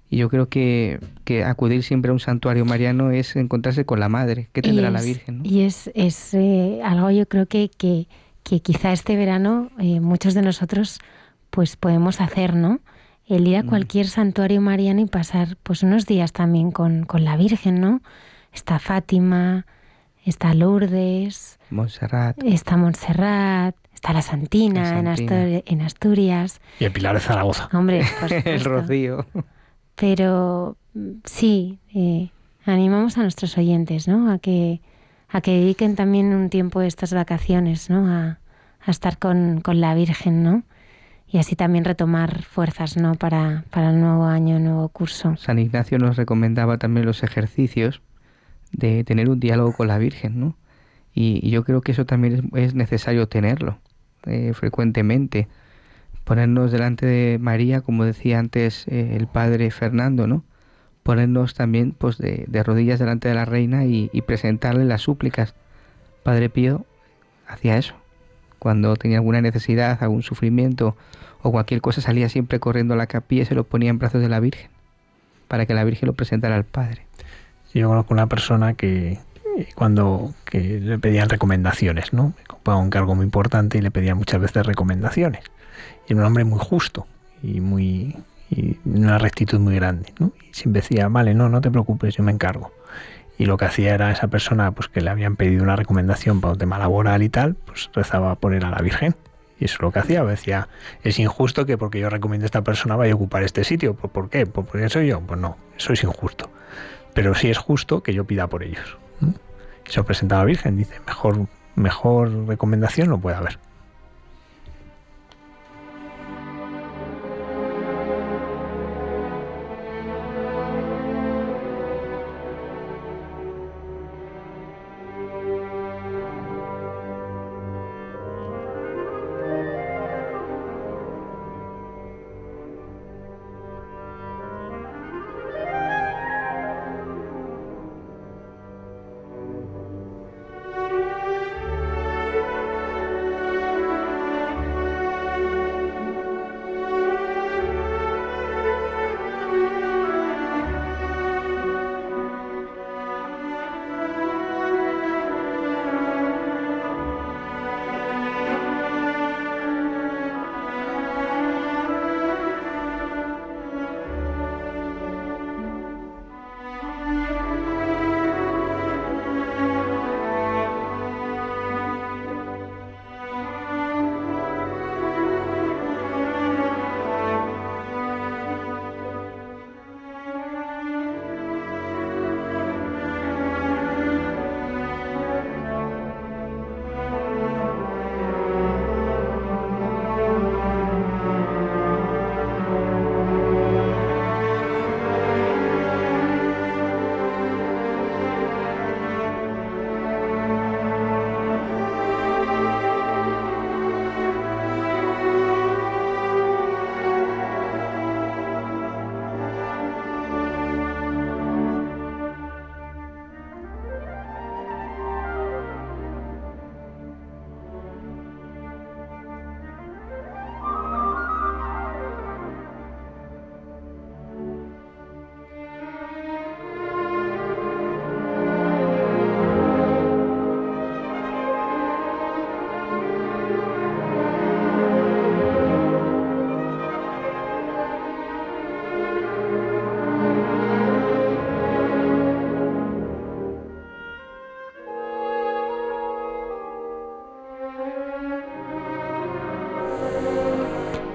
Y yo creo que, que acudir siempre a un santuario mariano es encontrarse con la Madre, que tendrá la Virgen. Y es, es eh, algo yo creo que, que, que, quizá este verano eh, muchos de nosotros pues podemos hacer, ¿no? El ir a mm. cualquier santuario mariano y pasar pues unos días también con, con la Virgen, ¿no? Está Fátima, está Lourdes, Montserrat. Está Montserrat, está la Santina, En, Asturias, Y el Pilar de Zaragoza. Hombre, el Rocío. Pero sí, eh, animamos a nuestros oyentes, ¿no? A que, a que dediquen también un tiempo estas vacaciones, ¿no? A, estar con, la Virgen, ¿no? Y así también retomar fuerzas, ¿no? Para, el nuevo año, nuevo curso. San Ignacio nos recomendaba también los ejercicios de tener un diálogo con la Virgen, ¿no? Y, yo creo que eso también es, necesario tenerlo eh, frecuentemente. Ponernos delante de María, como decía antes eh, el padre Fernando, ¿no? Ponernos también pues, de, rodillas delante de la reina y, presentarle las súplicas. Padre Pío hacía eso. Cuando tenía alguna necesidad, algún sufrimiento o cualquier cosa, salía siempre corriendo a la capilla y se lo ponía en brazos de la Virgen, para que la Virgen lo presentara al Padre. Yo conozco una persona que cuando que le pedían recomendaciones, ¿no? Me ocupaba un cargo muy importante y le pedían muchas veces recomendaciones. Y era un hombre muy justo y muy una rectitud muy grande, ¿no? Y siempre decía, vale, no, no te preocupes, yo me encargo. Y lo que hacía era esa persona, pues que le habían pedido una recomendación para un tema laboral y tal, pues rezaba por él a la Virgen. Y eso es lo que hacía. Decía, es injusto que porque yo recomiendo a esta persona vaya a ocupar este sitio. ¿Por, qué? ¿Por qué soy yo? Pues no, eso es injusto. Pero sí es justo que yo pida por ellos. Y se presenta a la Virgen, dice, mejor, mejor recomendación no puede haber.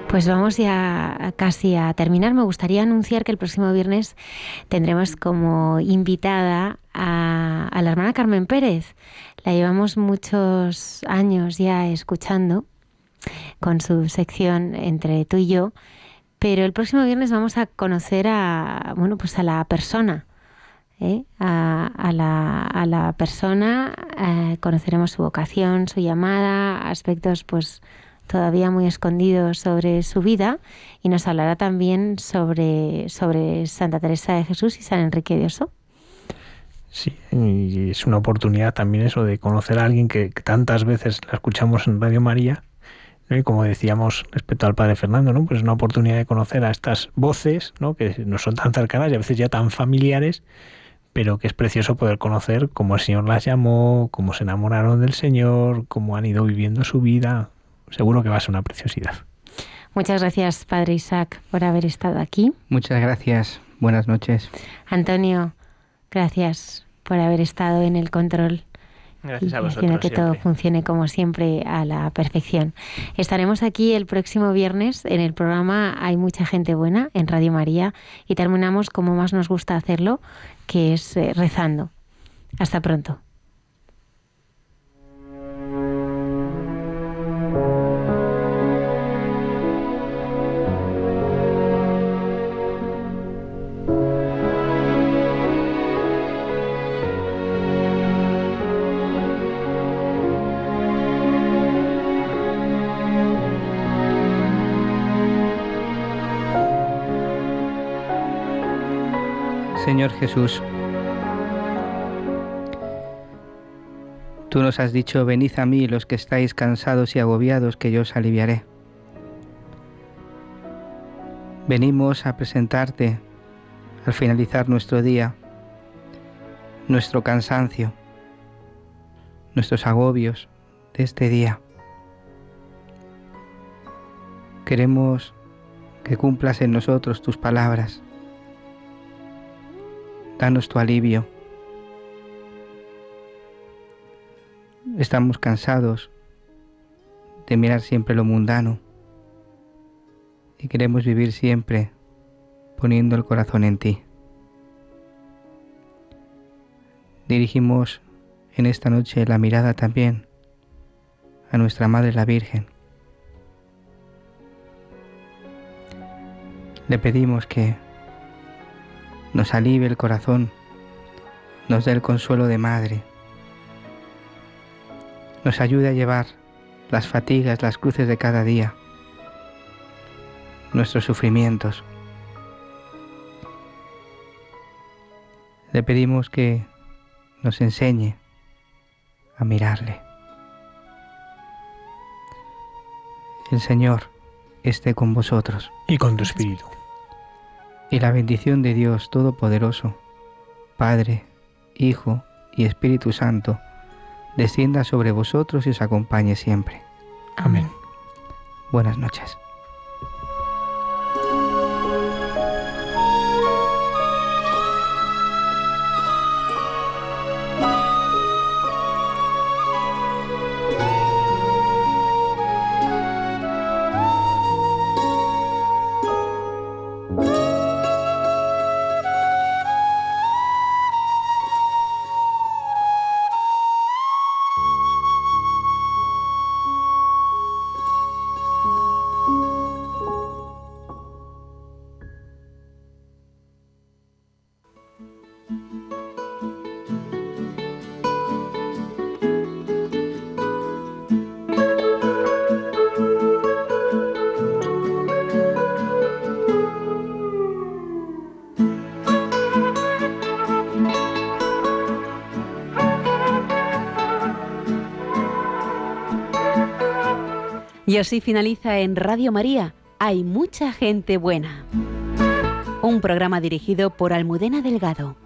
Pues vamos ya casi a terminar. Me gustaría anunciar que el próximo viernes tendremos como invitada a, la hermana Carmen Pérez. La llevamos muchos años ya escuchando con su sección entre tú y yo, pero el próximo viernes vamos a conocer a bueno pues a la persona. ¿eh? A, la, persona eh, conoceremos su vocación, su llamada, aspectos pues todavía muy escondido sobre su vida y nos hablará también sobre, sobre Santa Teresa de Jesús y San Enrique de Oso. Sí, y es una oportunidad también eso de conocer a alguien que, tantas veces la escuchamos en Radio María, y como decíamos respecto al Padre Fernando, ¿no? pues es una oportunidad de conocer a estas voces ¿no? que no son tan cercanas y a veces ya tan familiares, pero que es precioso poder conocer cómo el Señor las llamó, cómo se enamoraron del Señor, cómo han ido viviendo su vida, seguro que va a ser una preciosidad. Muchas gracias, Padre Isaac, por haber estado aquí. Muchas gracias. Buenas noches. Antonio, gracias por haber estado en el control. Gracias a vosotros. que todo funcione como siempre a la perfección. Estaremos aquí el próximo viernes en el programa Hay mucha gente buena en Radio María y terminamos como más nos gusta hacerlo, que es eh, rezando. Hasta pronto. Jesús. Tú nos has dicho, venid a mí los que estáis cansados y agobiados, que yo os aliviaré. Venimos a presentarte al finalizar nuestro día, nuestro cansancio, nuestros agobios de este día. Queremos que cumplas en nosotros tus palabras danos tu alivio. Estamos cansados de mirar siempre lo mundano y queremos vivir siempre poniendo el corazón en ti. Dirigimos en esta noche la mirada también a nuestra Madre la Virgen. Le pedimos que nos alivie el corazón, nos dé el consuelo de madre, nos ayude a llevar las fatigas, las cruces de cada día, nuestros sufrimientos. Le pedimos que nos enseñe a mirarle. El Señor esté con vosotros. Y con tu espíritu y la bendición de Dios Todopoderoso, Padre, Hijo y Espíritu Santo, descienda sobre vosotros y os acompañe siempre. Amén. Buenas noches. Y así finaliza en Radio María. Hay mucha gente buena. Un programa dirigido por Almudena Delgado.